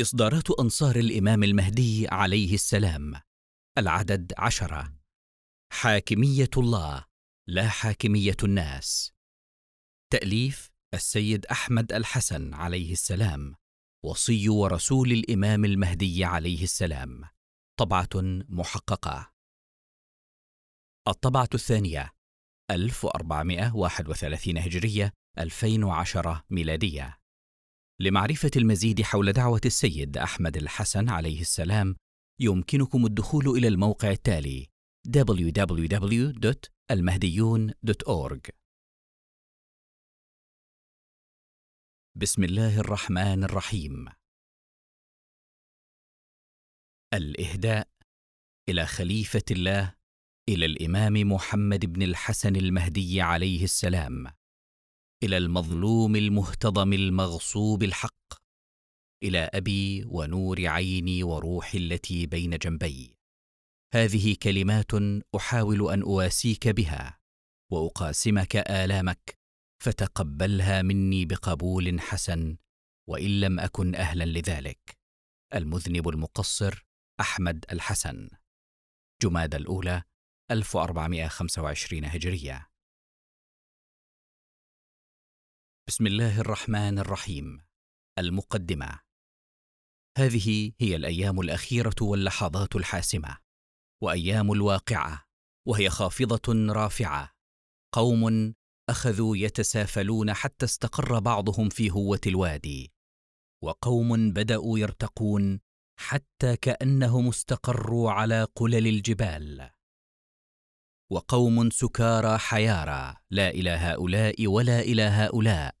إصدارات أنصار الإمام المهدي عليه السلام. العدد عشرة. حاكمية الله لا حاكمية الناس. تأليف السيد أحمد الحسن عليه السلام وصي ورسول الإمام المهدي عليه السلام. طبعة محققة. الطبعة الثانية 1431 هجرية 2010 ميلادية. لمعرفة المزيد حول دعوة السيد أحمد الحسن عليه السلام يمكنكم الدخول إلى الموقع التالي www.المهديون.org بسم الله الرحمن الرحيم. الإهداء إلى خليفة الله إلى الإمام محمد بن الحسن المهدي عليه السلام. إلى المظلوم المهتضم المغصوب الحق إلى أبي ونور عيني وروحي التي بين جنبي. هذه كلمات أحاول أن أواسيك بها وأقاسمك آلامك فتقبلها مني بقبول حسن وإن لم أكن أهلا لذلك. المذنب المقصر أحمد الحسن. جماد الأولى 1425 هجرية. بسم الله الرحمن الرحيم. المقدمة. هذه هي الأيام الأخيرة واللحظات الحاسمة وأيام الواقعة وهي خافضة رافعة. قوم أخذوا يتسافلون حتى استقر بعضهم في هوة الوادي وقوم بدأوا يرتقون حتى كأنهم استقروا على قلل الجبال. وقوم سكارى حيارى لا إلى هؤلاء ولا إلى هؤلاء.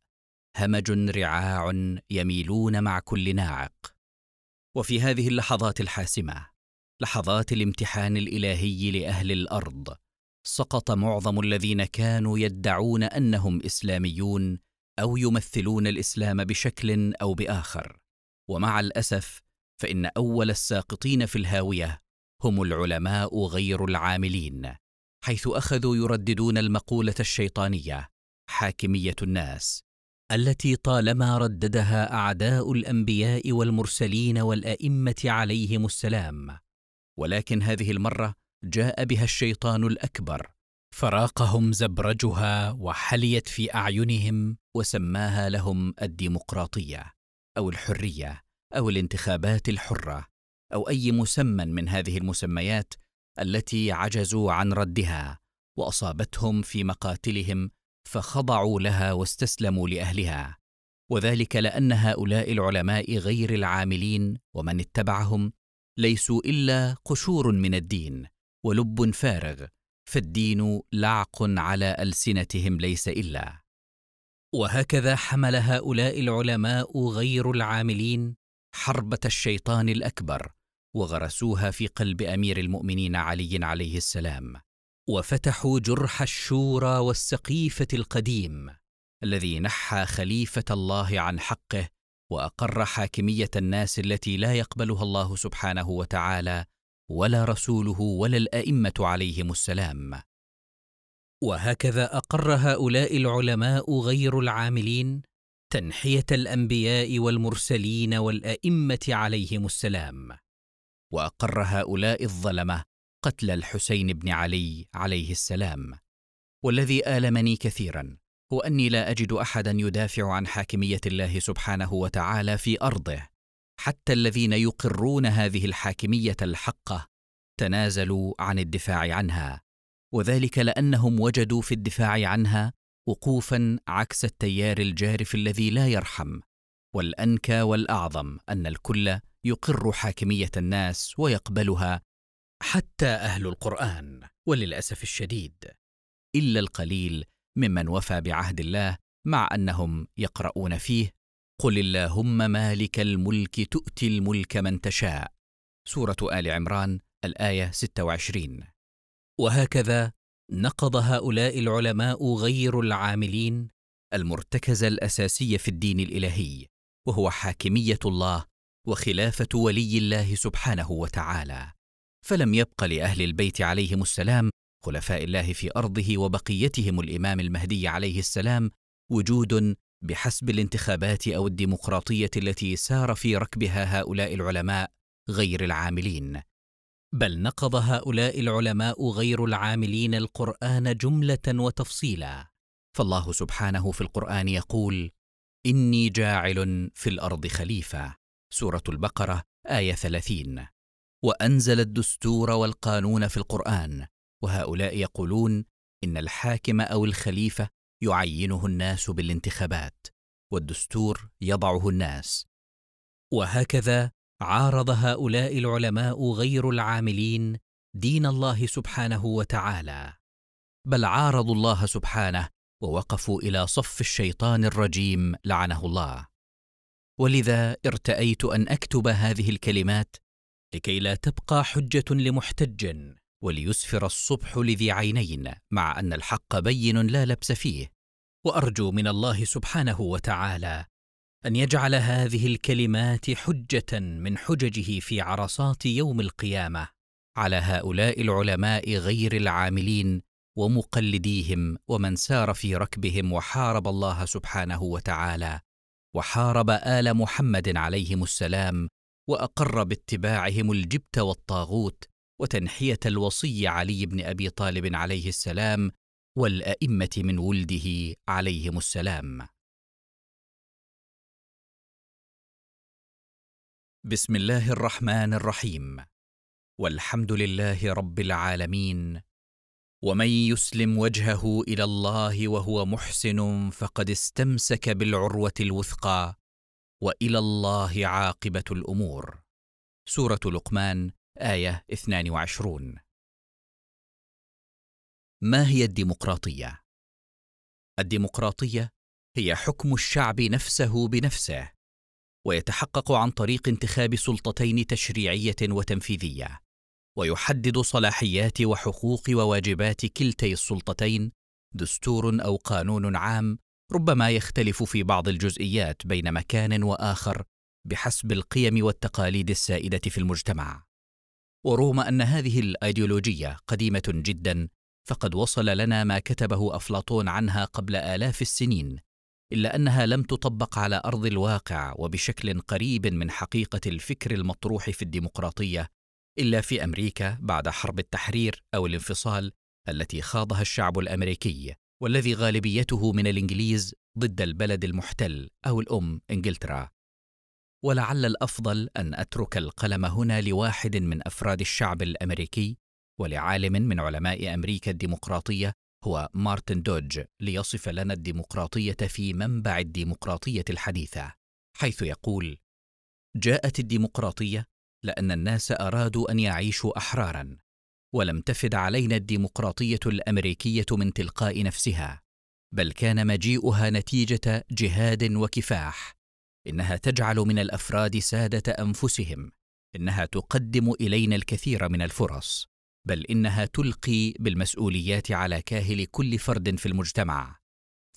همج رعاع يميلون مع كل ناعق. وفي هذه اللحظات الحاسمة لحظات الامتحان الإلهي لأهل الأرض سقط معظم الذين كانوا يدعون أنهم إسلاميون أو يمثلون الإسلام بشكل أو بآخر. ومع الأسف فإن أول الساقطين في الهاوية هم العلماء غير العاملين. حيث أخذوا يرددون المقولة الشيطانية حاكمية الناس التي طالما رددها أعداء الأنبياء والمرسلين والأئمة عليهم السلام. ولكن هذه المرة جاء بها الشيطان الأكبر فراقهم زبرجها وحليت في أعينهم وسماها لهم الديمقراطية أو الحرية أو الانتخابات الحرة أو أي مسمى من هذه المسميات التي عجزوا عن ردها وأصابتهم في مقاتلهم فخضعوا لها واستسلموا لأهلها. وذلك لأن هؤلاء العلماء غير العاملين ومن اتبعهم ليسوا إلا قشور من الدين ولب فارغ فالدين لعق على ألسنتهم ليس إلا. وهكذا حمل هؤلاء العلماء غير العاملين حربة الشيطان الأكبر وغرسوها في قلب أمير المؤمنين علي عليه السلام وفتحوا جرح الشورى والسقيفة القديم الذي نحى خليفة الله عن حقه وأقر حاكمية الناس التي لا يقبلها الله سبحانه وتعالى ولا رسوله ولا الأئمة عليهم السلام. وهكذا أقر هؤلاء العلماء غير العاملين تنحية الأنبياء والمرسلين والأئمة عليهم السلام. وأقر هؤلاء الظلمة قتل الحسين بن علي عليه السلام والذي آلمني كثيرا هو اني لا أجد احدا يدافع عن حاكمية الله سبحانه وتعالى في أرضه حتى الذين يقرون هذه الحاكمية الحقه تنازلوا عن الدفاع عنها وذلك لأنهم وجدوا في الدفاع عنها وقوفا عكس التيار الجارف الذي لا يرحم والأنكى والأعظم أن الكل يقر حاكمية الناس ويقبلها حتى أهل القرآن وللأسف الشديد إلا القليل ممن وفى بعهد الله مع أنهم يقرؤون فيه قل اللهم مالك الملك تؤتي الملك من تشاء. سورة آل عمران الآية 26 وهكذا نقض هؤلاء العلماء غير العاملين المرتكز الأساسي في الدين الإلهي وهو حاكمية الله وخلافة ولي الله سبحانه وتعالى. فلم يبق لأهل البيت عليهم السلام خلفاء الله في أرضه وبقيتهم الإمام المهدي عليه السلام وجود بحسب الانتخابات أو الديمقراطية التي سار في ركبها هؤلاء العلماء غير العاملين. بل نقض هؤلاء العلماء غير العاملين القرآن جملة وتفصيلا. فالله سبحانه في القرآن يقول إني جاعل في الأرض خليفة. سورة البقرة آية ثلاثين. وأنزل الدستور والقانون في القرآن. وهؤلاء يقولون إن الحاكم أو الخليفة يعينه الناس بالانتخابات. والدستور يضعه الناس. وهكذا عارض هؤلاء العلماء غير العاملين دين الله سبحانه وتعالى. بل عارضوا الله سبحانه ووقفوا إلى صف الشيطان الرجيم لعنه الله. ولذا ارتأيت أن أكتب هذه الكلمات لكي لا تبقى حجة لمحتج وليسفر الصبح لذي عينين مع أن الحق بين لا لبس فيه. وأرجو من الله سبحانه وتعالى أن يجعل هذه الكلمات حجة من حججه في عرصات يوم القيامة على هؤلاء العلماء غير العاملين ومقلديهم ومن سار في ركبهم وحارب الله سبحانه وتعالى وحارب آل محمد عليهم السلام وأقر باتباعهم الجبت والطاغوت وتنحية الوصي علي بن أبي طالب عليه السلام والأئمة من ولده عليهم السلام. بسم الله الرحمن الرحيم. والحمد لله رب العالمين ومن يسلم وجهه إلى الله وهو محسن فقد استمسك بالعروة الوثقى وإلى الله عاقبة الأمور. سورة لقمان آية 22 ما هي الديمقراطية؟ الديمقراطية هي حكم الشعب نفسه بنفسه ويتحقق عن طريق انتخاب سلطتين تشريعية وتنفيذية. ويحدد صلاحيات وحقوق وواجبات كلتي السلطتين دستور أو قانون عام ربما يختلف في بعض الجزئيات بين مكان وآخر بحسب القيم والتقاليد السائدة في المجتمع. ورغم أن هذه الأيديولوجية قديمة جدا فقد وصل لنا ما كتبه أفلاطون عنها قبل آلاف السنين إلا أنها لم تطبق على أرض الواقع وبشكل قريب من حقيقة الفكر المطروح في الديمقراطية إلا في أمريكا بعد حرب التحرير أو الانفصال التي خاضها الشعب الأمريكي والذي غالبيته من الإنجليز ضد البلد المحتل أو الأم إنجلترا. ولعل الأفضل أن أترك القلم هنا لواحد من أفراد الشعب الأمريكي ولعالم من علماء أمريكا الديمقراطية هو مارتن دوج ليصف لنا الديمقراطية في منبع الديمقراطية الحديثة حيث يقول جاءت الديمقراطية لأن الناس أرادوا أن يعيشوا أحرارا ولم تفد علينا الديمقراطية الأمريكية من تلقاء نفسها بل كان مجيئها نتيجة جهاد وكفاح إنها تجعل من الأفراد سادة أنفسهم إنها تقدم إلينا الكثير من الفرص بل إنها تلقي بالمسؤوليات على كاهل كل فرد في المجتمع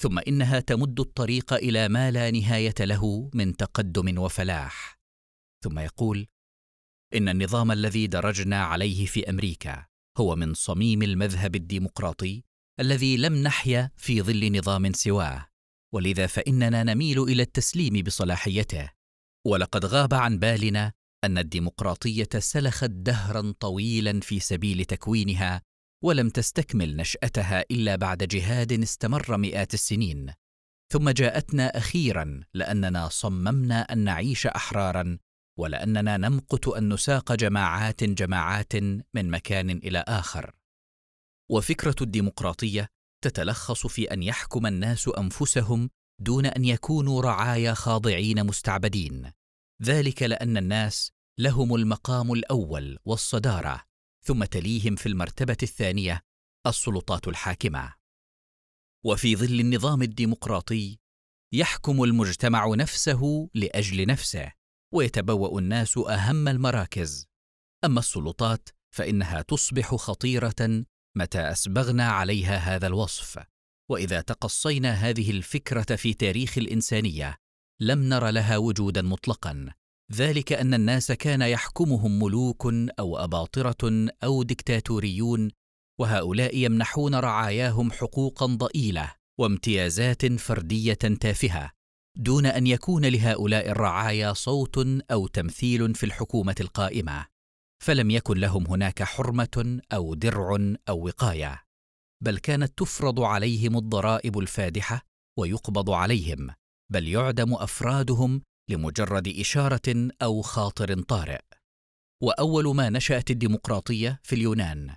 ثم إنها تمد الطريق إلى ما لا نهاية له من تقدم وفلاح. ثم يقول إن النظام الذي درجنا عليه في أمريكا هو من صميم المذهب الديمقراطي الذي لم نحيا في ظل نظام سواه. ولذا فإننا نميل إلى التسليم بصلاحيته. ولقد غاب عن بالنا أن الديمقراطية سلخت دهرا طويلا في سبيل تكوينها ولم تستكمل نشأتها إلا بعد جهاد استمر مئات السنين. ثم جاءتنا أخيرا لأننا صممنا أن نعيش احرارا ولأننا نمقت أن نساق جماعات جماعات من مكان إلى آخر. وفكرة الديمقراطية تتلخص في أن يحكم الناس أنفسهم دون أن يكونوا رعايا خاضعين مستعبدين. ذلك لأن الناس لهم المقام الأول والصدارة ثم تليهم في المرتبة الثانية السلطات الحاكمة. وفي ظل النظام الديمقراطي يحكم المجتمع نفسه لأجل نفسه. ويتبوأ الناس أهم المراكز. أما السلطات فإنها تصبح خطيرة متى أسبغنا عليها هذا الوصف. وإذا تقصينا هذه الفكرة في تاريخ الإنسانية لم نر لها وجودا مطلقا. ذلك أن الناس كان يحكمهم ملوك أو أباطرة أو دكتاتوريون وهؤلاء يمنحون رعاياهم حقوقا ضئيلة وامتيازات فردية تافهة. دون أن يكون لهؤلاء الرعايا صوت أو تمثيل في الحكومة القائمة فلم يكن لهم هناك حرمة أو درع أو وقاية بل كانت تفرض عليهم الضرائب الفادحة ويقبض عليهم بل يعدم أفرادهم لمجرد إشارة أو خاطر طارئ. وأول ما نشأت الديمقراطية في اليونان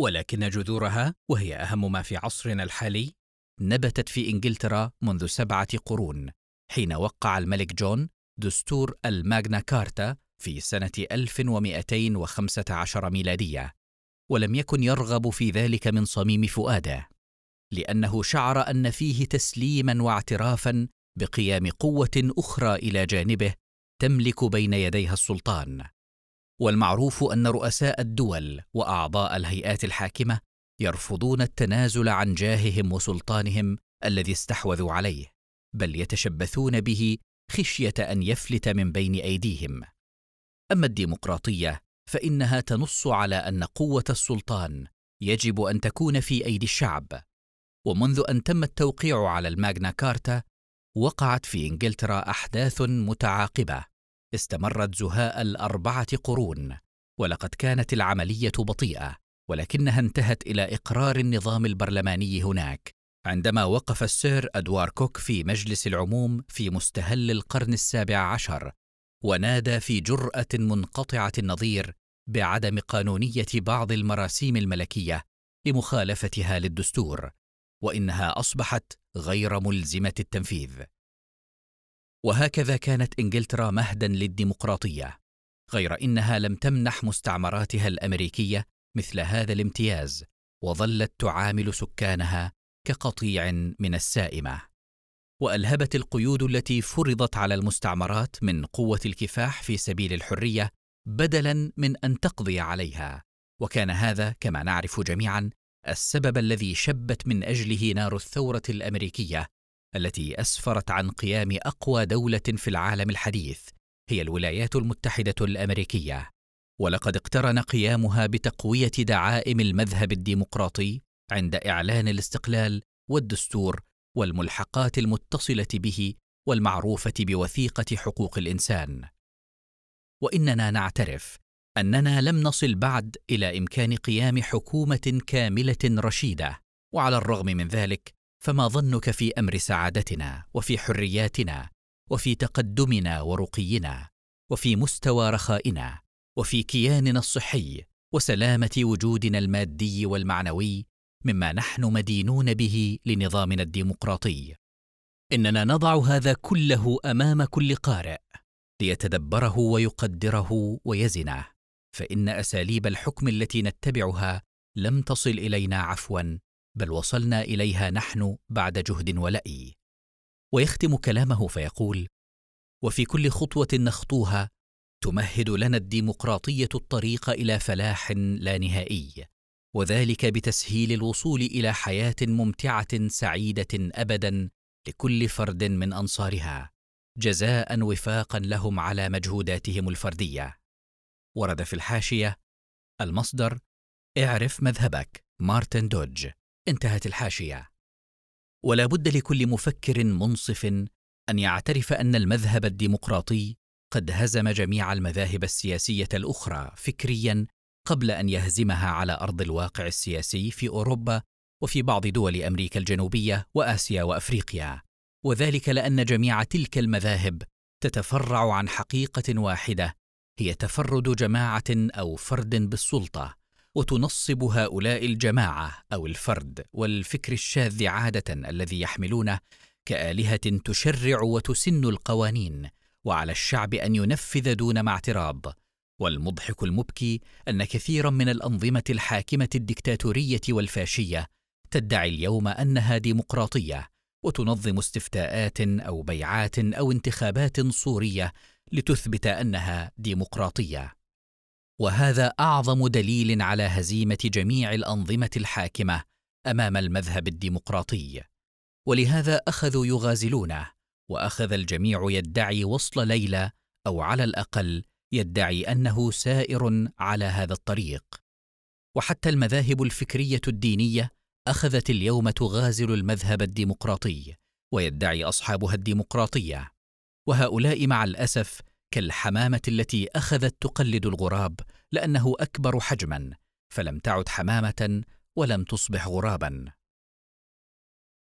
ولكن جذورها وهي أهم ما في عصرنا الحالي نبتت في إنجلترا منذ سبعة قرون. حين وقع الملك جون دستور الماغنا كارتا في سنة 1215 ميلادية، ولم يكن يرغب في ذلك من صميم فؤاده، لأنه شعر أن فيه تسليما واعترافا بقيام قوة أخرى إلى جانبه تملك بين يديها السلطان. والمعروف أن رؤساء الدول وأعضاء الهيئات الحاكمة يرفضون التنازل عن جاههم وسلطانهم الذي استحوذوا عليه، بل يتشبثون به خشية أن يفلت من بين أيديهم. أما الديمقراطية فإنها تنص على أن قوة السلطان يجب أن تكون في أيدي الشعب. ومنذ أن تم التوقيع على الماغنا كارتا وقعت في إنجلترا أحداث متعاقبة. استمرت زهاء الأربعة قرون ولقد كانت العملية بطيئة ولكنها انتهت إلى إقرار النظام البرلماني هناك. عندما وقف السير أدوار كوك في مجلس العموم في مستهل القرن السابع عشر ونادى في جرأة منقطعة النظير بعدم قانونية بعض المراسيم الملكية لمخالفتها للدستور وإنها أصبحت غير ملزمة التنفيذ. وهكذا كانت إنجلترا مهدا للديمقراطية غير إنها لم تمنح مستعمراتها الأمريكية مثل هذا الامتياز وظلت تعامل سكانها كقطيع من السائمة وألهبت القيود التي فرضت على المستعمرات من قوة الكفاح في سبيل الحرية بدلا من أن تقضي عليها. وكان هذا كما نعرف جميعا السبب الذي شبت من أجله نار الثورة الأمريكية التي أسفرت عن قيام أقوى دولة في العالم الحديث هي الولايات المتحدة الأمريكية. ولقد اقترن قيامها بتقوية دعائم المذهب الديمقراطي عند إعلان الاستقلال والدستور والملحقات المتصلة به والمعروفة بوثيقة حقوق الإنسان. وإننا نعترف أننا لم نصل بعد إلى إمكان قيام حكومة كاملة رشيدة وعلى الرغم من ذلك فما ظنك في أمر سعادتنا وفي حرياتنا وفي تقدمنا ورقينا وفي مستوى رخائنا وفي كياننا الصحي وسلامة وجودنا المادي والمعنوي مما نحن مدينون به لنظامنا الديمقراطي. إننا نضع هذا كله أمام كل قارئ ليتدبره ويقدره ويزنه. فإن أساليب الحكم التي نتبعها لم تصل إلينا عفوا بل وصلنا إليها نحن بعد جهد ولأي. ويختم كلامه فيقول وفي كل خطوة نخطوها تمهد لنا الديمقراطية الطريق إلى فلاح لا نهائي. وذلك بتسهيل الوصول إلى حياة ممتعة سعيدة ابدا لكل فرد من أنصارها جزاء وفاقا لهم على مجهوداتهم الفردية. ورد في الحاشية المصدر اعرف مذهبك مارتن دوج. انتهت الحاشية. ولا بد لكل مفكر منصف أن يعترف أن المذهب الديمقراطي قد هزم جميع المذاهب السياسية الأخرى فكريا قبل أن يهزمها على أرض الواقع السياسي في أوروبا وفي بعض دول أمريكا الجنوبية وآسيا وأفريقيا. وذلك لأن جميع تلك المذاهب تتفرع عن حقيقة واحدة هي تفرد جماعة أو فرد بالسلطة وتنصب هؤلاء الجماعة أو الفرد والفكر الشاذ عادة الذي يحملونه كآلهة تشرع وتسن القوانين وعلى الشعب أن ينفذ دون ما اعتراض. والمضحك المبكي أن كثيرا من الأنظمة الحاكمة الدكتاتورية والفاشية تدعي اليوم أنها ديمقراطية وتنظم استفتاءات أو بيعات أو انتخابات صورية لتثبت أنها ديمقراطية. وهذا أعظم دليل على هزيمة جميع الأنظمة الحاكمة أمام المذهب الديمقراطي. ولهذا اخذوا يغازلونه وأخذ الجميع يدعي وصل ليلى أو على الأقل يدعي أنه سائر على هذا الطريق. وحتى المذاهب الفكرية الدينية أخذت اليوم تغازل المذهب الديمقراطي ويدعي أصحابها الديمقراطية. وهؤلاء مع الأسف كالحمامة التي أخذت تقلد الغراب لأنه أكبر حجما فلم تعد حمامة ولم تصبح غرابا.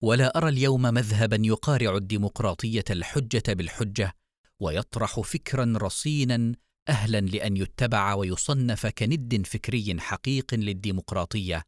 ولا أرى اليوم مذهبا يقارع الديمقراطية الحجة بالحجة ويطرح فكرا رصينا أهلا لأن يتبع ويصنف كند فكري حقيق للديمقراطية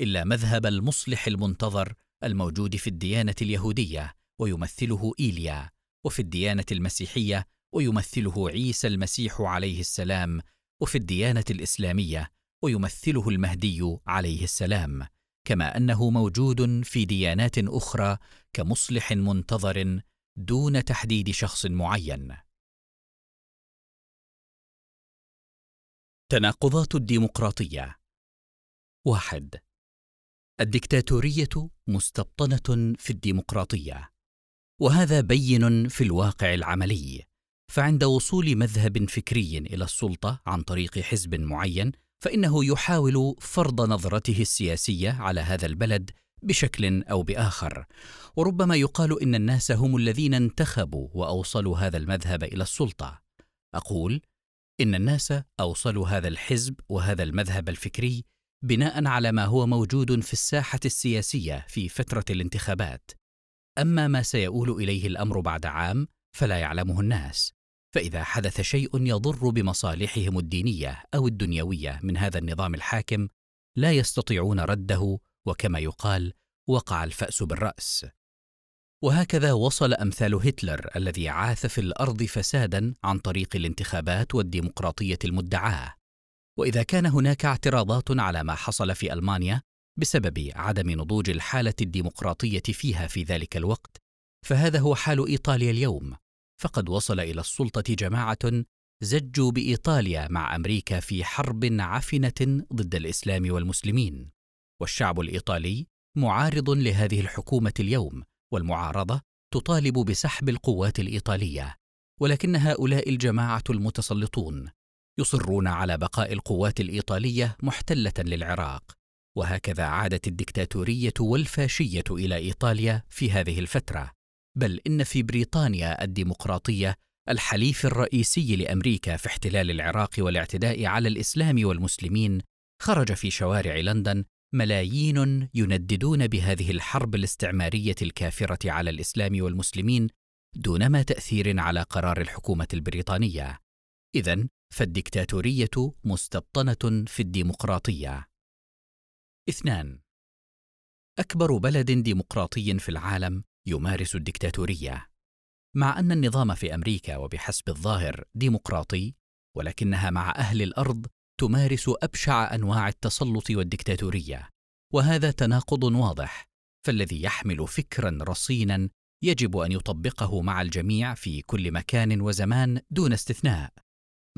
إلا مذهب المصلح المنتظر الموجود في الديانة اليهودية ويمثله إيليا وفي الديانة المسيحية ويمثله عيسى المسيح عليه السلام وفي الديانة الإسلامية ويمثله المهدي عليه السلام كما أنه موجود في ديانات أخرى كمصلح منتظر دون تحديد شخص معين. تناقضات الديمقراطية. واحد. الدكتاتورية مستبطنة في الديمقراطية وهذا بين في الواقع العملي. فعند وصول مذهب فكري إلى السلطة عن طريق حزب معين فإنه يحاول فرض نظرته السياسية على هذا البلد بشكل أو بآخر. وربما يقال إن الناس هم الذين انتخبوا وأوصلوا هذا المذهب إلى السلطة. أقول إن الناس أوصلوا هذا الحزب وهذا المذهب الفكري بناء على ما هو موجود في الساحة السياسية في فترة الانتخابات. أما ما سيؤول إليه الأمر بعد عام فلا يعلمه الناس. فإذا حدث شيء يضر بمصالحهم الدينية أو الدنيوية من هذا النظام الحاكم لا يستطيعون رده وكما يقال وقع الفأس بالرأس. وهكذا وصل أمثال هتلر الذي عاث في الأرض فسادا عن طريق الانتخابات والديمقراطية المدعاة. وإذا كان هناك اعتراضات على ما حصل في ألمانيا بسبب عدم نضوج الحالة الديمقراطية فيها في ذلك الوقت فهذا هو حال إيطاليا اليوم. فقد وصل إلى السلطة جماعة زجوا بإيطاليا مع أمريكا في حرب عفنة ضد الإسلام والمسلمين. والشعب الإيطالي معارض لهذه الحكومة اليوم والمعارضة تطالب بسحب القوات الإيطالية ولكن هؤلاء الجماعة المتسلطون يصرون على بقاء القوات الإيطالية محتلة للعراق وهكذا عادت الدكتاتورية والفاشية إلى إيطاليا في هذه الفترة. بل إن في بريطانيا الديمقراطية الحليف الرئيسي لأمريكا في احتلال العراق والاعتداء على الإسلام والمسلمين خرج في شوارع لندن ملايين ينددون بهذه الحرب الاستعمارية الكافرة على الإسلام والمسلمين دونما تأثير على قرار الحكومة البريطانية. اذا فالدكتاتورية مستبطنة في الديمقراطية. اثنان أكبر بلد ديمقراطي في العالم يمارس الدكتاتورية. مع أن النظام في أمريكا وبحسب الظاهر ديمقراطي ولكنها مع أهل الأرض تمارس أبشع أنواع التسلط والدكتاتورية وهذا تناقض واضح فالذي يحمل فكرا رصينا يجب أن يطبقه مع الجميع في كل مكان وزمان دون استثناء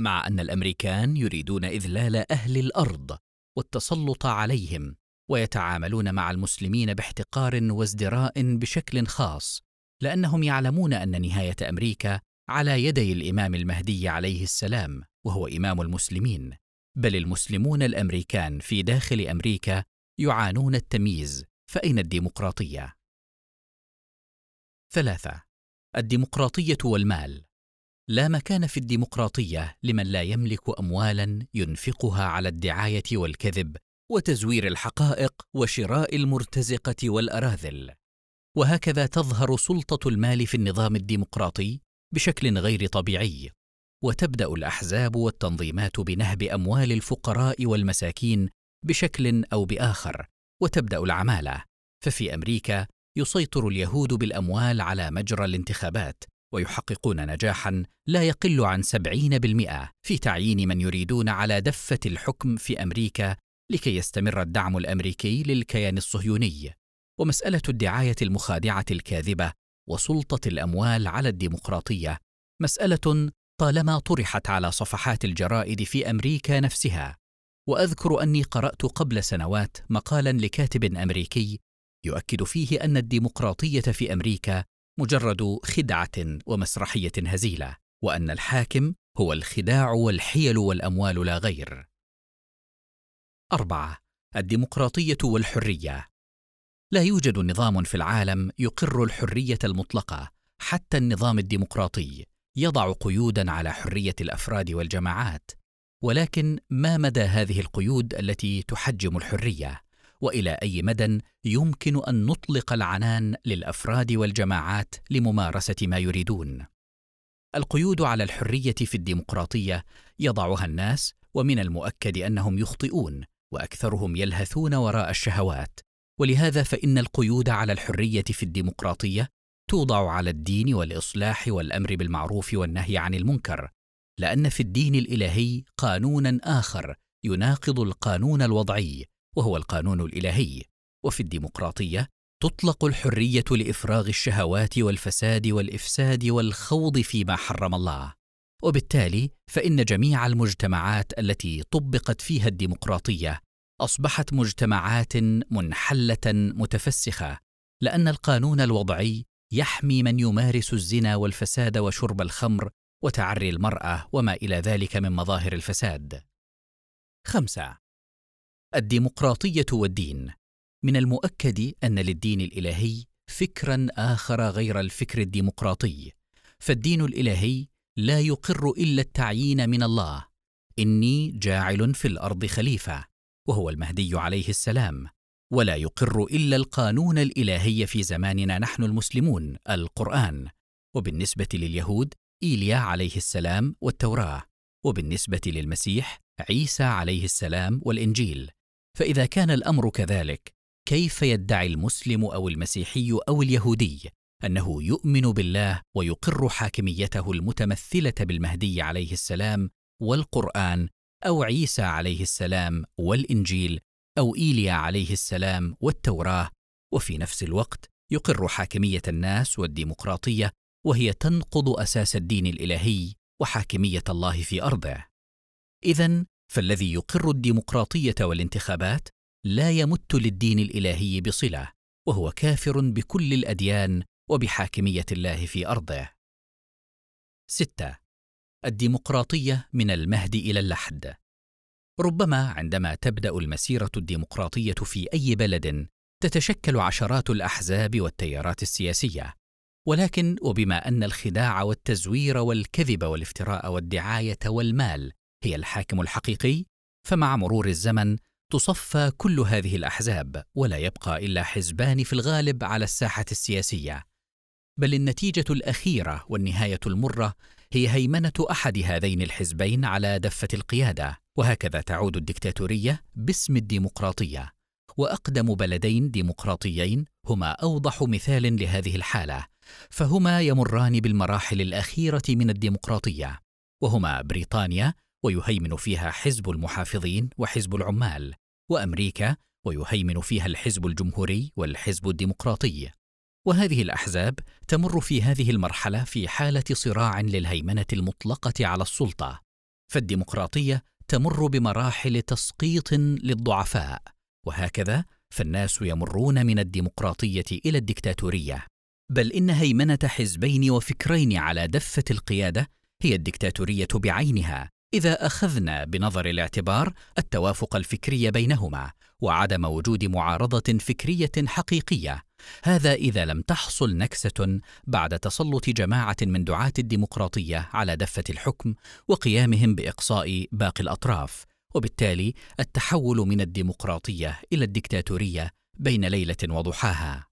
مع أن الأمريكان يريدون إذلال أهل الأرض والتسلط عليهم ويتعاملون مع المسلمين باحتقار وازدراء بشكل خاص لأنهم يعلمون أن نهاية أمريكا على يدي الإمام المهدي عليه السلام وهو إمام المسلمين. بل المسلمون الأمريكان في داخل أمريكا يعانون التمييز فأين الديمقراطية؟ ثلاثة الديمقراطية والمال. لا مكان في الديمقراطية لمن لا يملك اموالا ينفقها على الدعاية والكذب وتزوير الحقائق وشراء المرتزقة والأراذل. وهكذا تظهر سلطة المال في النظام الديمقراطي بشكل غير طبيعي. وتبدأ الأحزاب والتنظيمات بنهب أموال الفقراء والمساكين بشكل أو بآخر وتبدأ العمالة. ففي أمريكا يسيطر اليهود بالأموال على مجرى الانتخابات ويحققون نجاحا لا يقل عن سبعين بالمئة. في تعيين من يريدون على دفة الحكم في أمريكا لكي يستمر الدعم الأمريكي للكيان الصهيوني. ومسألة الدعاية المخادعة الكاذبة وسلطة الأموال على الديمقراطية مسألة طالما طرحت على صفحات الجرائد في أمريكا نفسها. وأذكر أني قرأت قبل سنوات مقالا لكاتب أمريكي يؤكد فيه أن الديمقراطية في أمريكا مجرد خدعة ومسرحية هزيلة وأن الحاكم هو الخداع والحيل والأموال لا غير. أربعة. الديمقراطية والحرية. لا يوجد نظام في العالم يقر الحرية المطلقة حتى النظام الديمقراطي. يضع قيودا على حرية الأفراد والجماعات ولكن ما مدى هذه القيود التي تحجم الحرية؟ وإلى أي مدى يمكن أن نطلق العنان للأفراد والجماعات لممارسة ما يريدون؟ القيود على الحرية في الديمقراطية يضعها الناس ومن المؤكد أنهم يخطئون وأكثرهم يلهثون وراء الشهوات. ولهذا فإن القيود على الحرية في الديمقراطية توضع على الدين والإصلاح والأمر بالمعروف والنهي عن المنكر لأن في الدين الإلهي قانونا آخر يناقض القانون الوضعي وهو القانون الإلهي. وفي الديمقراطية تطلق الحرية لإفراغ الشهوات والفساد والإفساد والخوض فيما حرم الله. وبالتالي فإن جميع المجتمعات التي طبقت فيها الديمقراطية أصبحت مجتمعات منحلة متفسخة لأن القانون الوضعي يحمي من يمارس الزنا والفساد وشرب الخمر وتعري المرأة وما إلى ذلك من مظاهر الفساد. خمسة. الديمقراطية والدين. من المؤكد أن للدين الإلهي فكرا آخر غير الفكر الديمقراطي فالدين الإلهي لا يقر إلا التعيين من الله. إني جاعل في الأرض خليفة وهو المهدي عليه السلام. ولا يقر إلا القانون الإلهي في زماننا نحن المسلمون القرآن. وبالنسبة لليهود إيليا عليه السلام والتوراة. وبالنسبة للمسيح عيسى عليه السلام والإنجيل. فإذا كان الأمر كذلك كيف يدعي المسلم أو المسيحي أو اليهودي أنه يؤمن بالله ويقر حاكميته المتمثلة بالمهدي عليه السلام والقرآن أو عيسى عليه السلام والإنجيل أو إيليا عليه السلام والتوراة وفي نفس الوقت يقر حاكمية الناس والديمقراطية وهي تنقض أساس الدين الإلهي وحاكمية الله في أرضه. اذا فالذي يقر الديمقراطية والانتخابات لا يمت للدين الإلهي بصلة وهو كافر بكل الأديان وبحاكمية الله في أرضه. ستة. الديمقراطية من المهد إلى اللحد. ربما عندما تبدأ المسيرة الديمقراطية في أي بلد تتشكل عشرات الأحزاب والتيارات السياسية. ولكن وبما أن الخداع والتزوير والكذب والافتراء والدعاية والمال هي الحاكم الحقيقي فمع مرور الزمن تصفى كل هذه الأحزاب ولا يبقى إلا حزبان في الغالب على الساحة السياسية. بل النتيجة الأخيرة والنهاية المرة هي هيمنة أحد هذين الحزبين على دفة القيادة. وهكذا تعود الدكتاتورية باسم الديمقراطية وأقدم بلدين ديمقراطيين هما أوضح مثال لهذه الحالة فهما يمران بالمراحل الأخيرة من الديمقراطية وهما بريطانيا ويهيمن فيها حزب المحافظين وحزب العمال وأمريكا ويهيمن فيها الحزب الجمهوري والحزب الديمقراطي. وهذه الأحزاب تمر في هذه المرحلة في حالة صراع للهيمنة المطلقة على السلطة فالديمقراطية تمر بمراحل تسقيط للضعفاء وهكذا فالناس يمرون من الديمقراطية إلى الدكتاتورية. بل إن هيمنة حزبين وفكرين على دفة القيادة هي الدكتاتورية بعينها إذا أخذنا بنظر الاعتبار التوافق الفكري بينهما وعدم وجود معارضة فكرية حقيقية هذا إذا لم تحصل نكسة بعد تسلط جماعة من دعاة الديمقراطية على دفة الحكم وقيامهم بإقصاء باقي الأطراف وبالتالي التحول من الديمقراطية إلى الدكتاتورية بين ليلة وضحاها.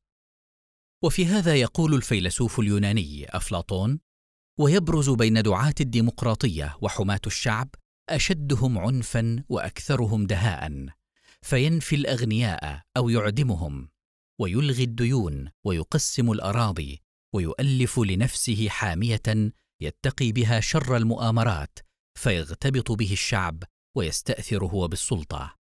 وفي هذا يقول الفيلسوف اليوناني أفلاطون ويبرز بين دعاة الديمقراطية وحماة الشعب أشدهم عنفا وأكثرهم دهاء فينفي الأغنياء أو يعدمهم ويلغي الديون ويقسم الأراضي ويؤلف لنفسه حامية يتقي بها شر المؤامرات فيغتبط به الشعب ويستأثر هو بالسلطة.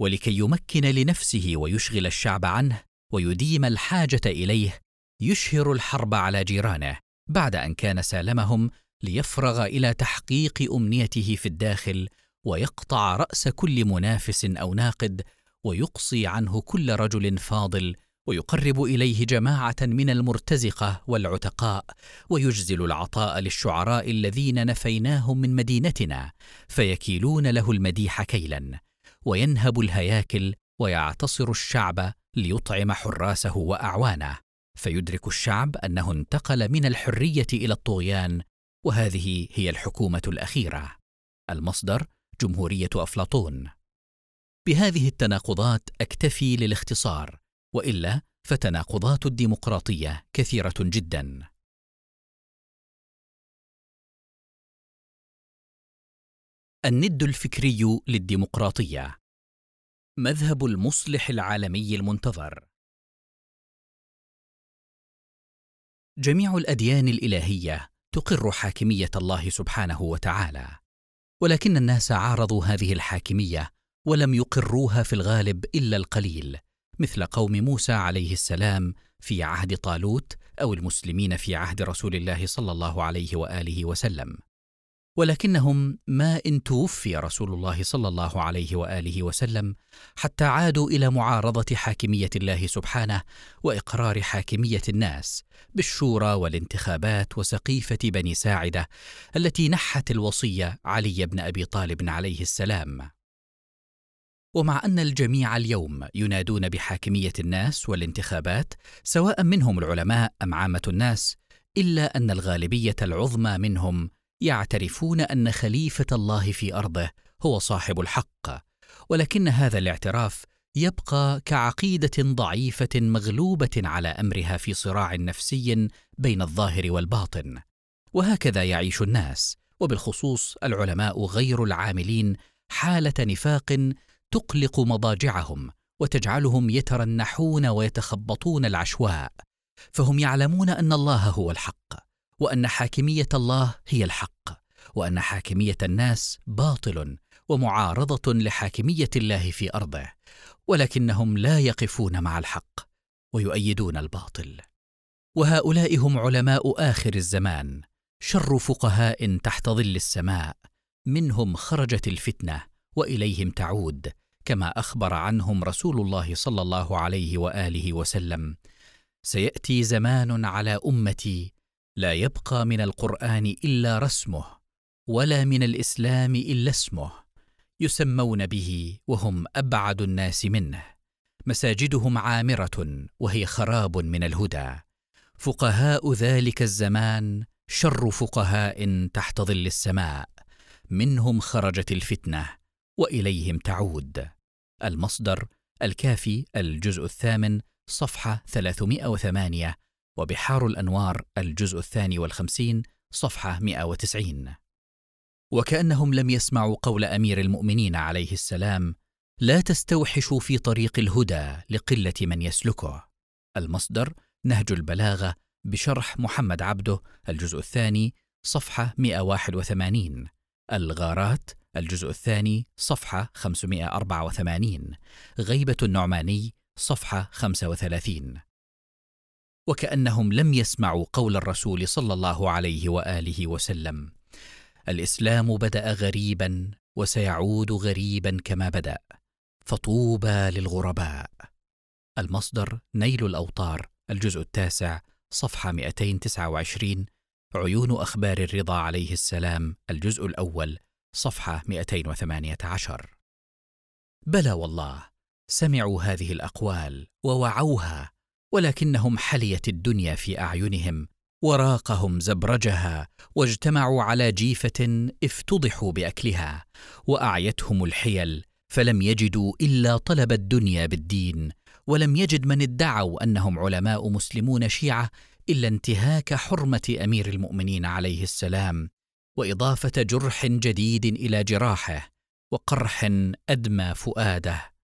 ولكي يمكن لنفسه ويشغل الشعب عنه ويديم الحاجة إليه يشهر الحرب على جيرانه بعد أن كان سالمهم ليفرغ إلى تحقيق أمنيته في الداخل ويقطع رأس كل منافس أو ناقد ويقصي عنه كل رجل فاضل ويقرب إليه جماعة من المرتزقة والعتقاء ويجزل العطاء للشعراء الذين نفيناهم من مدينتنا فيكيلون له المديح كيلا وينهب الهياكل ويعتصر الشعب ليطعم حراسه وأعوانه فيدرك الشعب أنه انتقل من الحرية إلى الطغيان وهذه هي الحكومة الأخيرة. المصدر جمهورية أفلاطون. بهذه التناقضات أكتفي للاختصار وإلا فتناقضات الديمقراطية كثيرة جدا. الند الفكري للديمقراطية. مذهب المصلح العالمي المنتظر. جميع الأديان الإلهية تقر حاكمية الله سبحانه وتعالى ولكن الناس عارضوا هذه الحاكمية ولم يقروها في الغالب إلا القليل مثل قوم موسى عليه السلام في عهد طالوت أو المسلمين في عهد رسول الله صلى الله عليه وآله وسلم. ولكنهم ما إن توفي رسول الله صلى الله عليه وآله وسلم حتى عادوا إلى معارضة حاكمية الله سبحانه وإقرار حاكمية الناس بالشورى والانتخابات وسقيفة بني ساعدة التي نحت الوصية علي بن أبي طالب عليه السلام. ومع أن الجميع اليوم ينادون بحاكمية الناس والانتخابات سواء منهم العلماء أم عامة الناس إلا أن الغالبية العظمى منهم يعترفون أن خليفة الله في أرضه هو صاحب الحق. ولكن هذا الاعتراف يبقى كعقيدة ضعيفة مغلوبة على أمرها في صراع نفسي بين الظاهر والباطن. وهكذا يعيش الناس وبالخصوص العلماء غير العاملين حالة نفاق تقلق مضاجعهم وتجعلهم يترنحون ويتخبطون العشواء فهم يعلمون أن الله هو الحق وأن حاكمية الله هي الحق وأن حاكمية الناس باطل ومعارضة لحاكمية الله في أرضه ولكنهم لا يقفون مع الحق ويؤيدون الباطل. وهؤلاء هم علماء آخر الزمان شر فقهاء تحت ظل السماء منهم خرجت الفتنة وإليهم تعود كما أخبر عنهم رسول الله صلى الله عليه وآله وسلم. سيأتي زمان على أمتي لا يبقى من القرآن إلا رسمه ولا من الإسلام إلا اسمه يسمون به وهم أبعد الناس منه. مساجدهم عامرة وهي خراب من الهدى. فقهاء ذلك الزمان شر فقهاء تحت ظل السماء منهم خرجت الفتنة. وإليهم تعود. المصدر الكافي الجزء الثامن صفحة 308 وبحار الأنوار الجزء الثاني والخمسين صفحة 190 وكأنهم لم يسمعوا قول أمير المؤمنين عليه السلام لا تستوحشوا في طريق الهدى لقلة من يسلكه. المصدر نهج البلاغة بشرح محمد عبده الجزء الثاني صفحة 181 الغارات الجزء الثاني صفحة 584 غيبة النعماني صفحة 35 وكأنهم لم يسمعوا قول الرسول صلى الله عليه وآله وسلم. الإسلام بدأ غريبا وسيعود غريبا كما بدأ. فطوبى للغرباء. المصدر نيل الاوطار الجزء التاسع صفحة 229 عيون أخبار الرضا عليه السلام الجزء الأول صفحة 218 بلى والله سمعوا هذه الأقوال ووعوها ولكنهم حليت الدنيا في أعينهم وراقهم زبرجها واجتمعوا على جيفة افتضحوا بأكلها وأعيتهم الحيل فلم يجدوا إلا طلب الدنيا بالدين ولم يجد من ادعوا أنهم علماء مسلمون شيعة إلا انتهاك حرمة أمير المؤمنين عليه السلام وإضافة جرح جديد إلى جراحه وقرح أدمى فؤاده.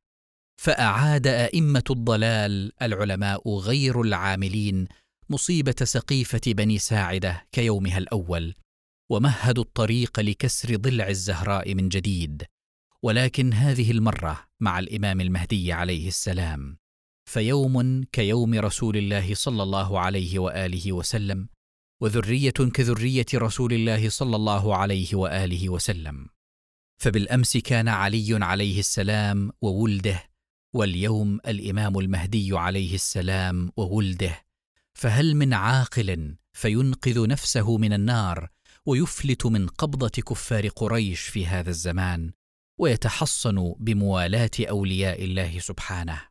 فأعاد أئمة الضلال العلماء غير العاملين مصيبة سقيفة بني ساعدة كيومها الأول ومهدوا الطريق لكسر ضلع الزهراء من جديد. ولكن هذه المرة مع الإمام المهدي عليه السلام. فيوم كيوم رسول الله صلى الله عليه وآله وسلم وذرية كذرية رسول الله صلى الله عليه وآله وسلم. فبالأمس كان علي عليه السلام وولده واليوم الإمام المهدي عليه السلام وولده. فهل من عاقل فينقذ نفسه من النار ويفلت من قبضة كفار قريش في هذا الزمان ويتحصن بموالاة أولياء الله سبحانه.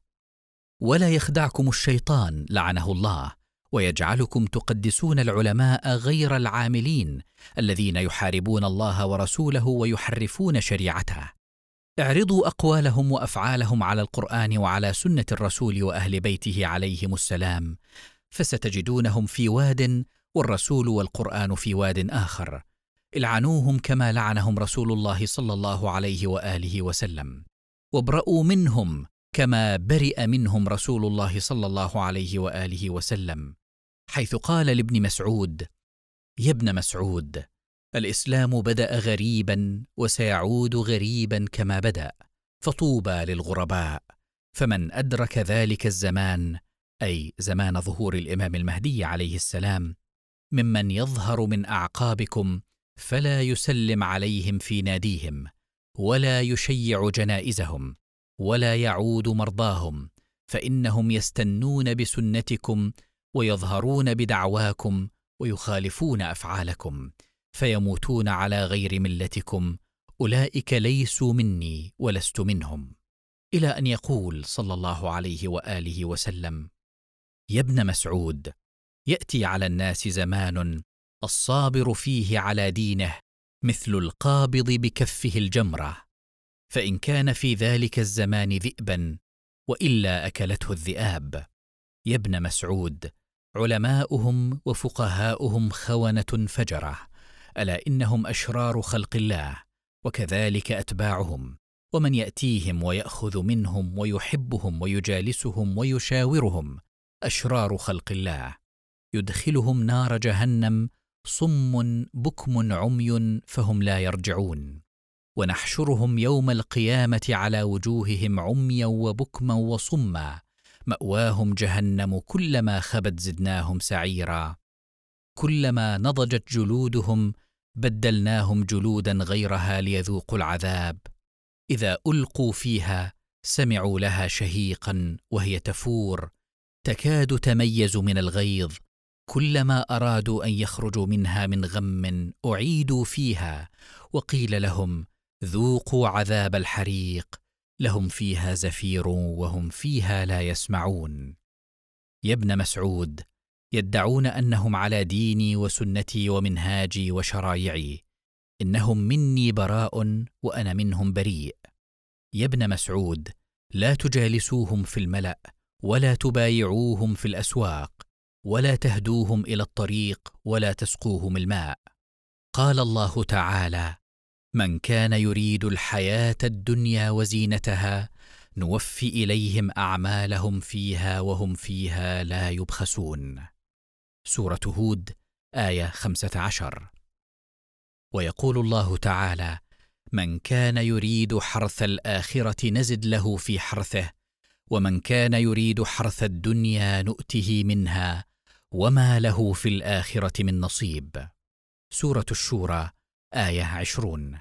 ولا يخدعكم الشيطان لعنه الله. ويجعلكم تقدسون العلماء غير العاملين الذين يحاربون الله ورسوله ويحرفون شريعته. اعرضوا أقوالهم وأفعالهم على القرآن وعلى سنة الرسول وأهل بيته عليهم السلام فستجدونهم في واد والرسول والقرآن في واد آخر. العنوهم كما لعنهم رسول الله صلى الله عليه وآله وسلم. وابرأوا منهم كما برئ منهم رسول الله صلى الله عليه وآله وسلم حيث قال لابن مسعود يا ابن مسعود الإسلام بدأ غريبا وسيعود غريبا كما بدأ فطوبى للغرباء فمن أدرك ذلك الزمان أي زمان ظهور الإمام المهدي عليه السلام ممن يظهر من أعقابكم فلا يسلم عليهم في ناديهم ولا يشيع جنائزهم. ولا يعود مرضاهم فإنهم يستنون بسنتكم ويظهرون بدعواكم ويخالفون أفعالكم فيموتون على غير ملتكم أولئك ليسوا مني ولست منهم. إلى أن يقول صلى الله عليه وآله وسلم يا ابن مسعود يأتي على الناس زمان الصابر فيه على دينه مثل القابض بكفه الجمرة. فإن كان في ذلك الزمان ذئبا وإلا أكلته الذئاب. يا ابن مسعود علماؤهم وفقهاؤهم خونة فجرة ألا إنهم أشرار خلق الله وكذلك أتباعهم ومن يأتيهم ويأخذ منهم ويحبهم ويجالسهم ويشاورهم أشرار خلق الله. يدخلهم نار جهنم صم بكم عمي فهم لا يرجعون. ونحشرهم يوم القيامة على وجوههم عميا وبكما وصما. مأواهم جهنم كلما خبت زدناهم سعيرا. كلما نضجت جلودهم بدلناهم جلودا غيرها ليذوقوا العذاب. إذا ألقوا فيها سمعوا لها شهيقا وهي تفور. تكاد تميز من الغيظ. كلما أرادوا أن يخرجوا منها من غم أعيدوا فيها. وقيل لهم ذوقوا عذاب الحريق لهم فيها زفير وهم فيها لا يسمعون. يا ابن مسعود يدعون أنهم على ديني وسنتي ومنهاجي وشرايعي إنهم مني براء وأنا منهم بريء. يا ابن مسعود لا تجالسوهم في الملأ ولا تبايعوهم في الأسواق ولا تهدوهم إلى الطريق ولا تسقوهم الماء. قال الله تعالى من كان يريد الحياة الدنيا وزينتها نوفي إليهم أعمالهم فيها وهم فيها لا يبخسون. سورة هود آية خمسة عشر. ويقول الله تعالى من كان يريد حرث الآخرة نزد له في حرثه ومن كان يريد حرث الدنيا نؤته منها وما له في الآخرة من نصيب. سورة الشورى آية عشرون.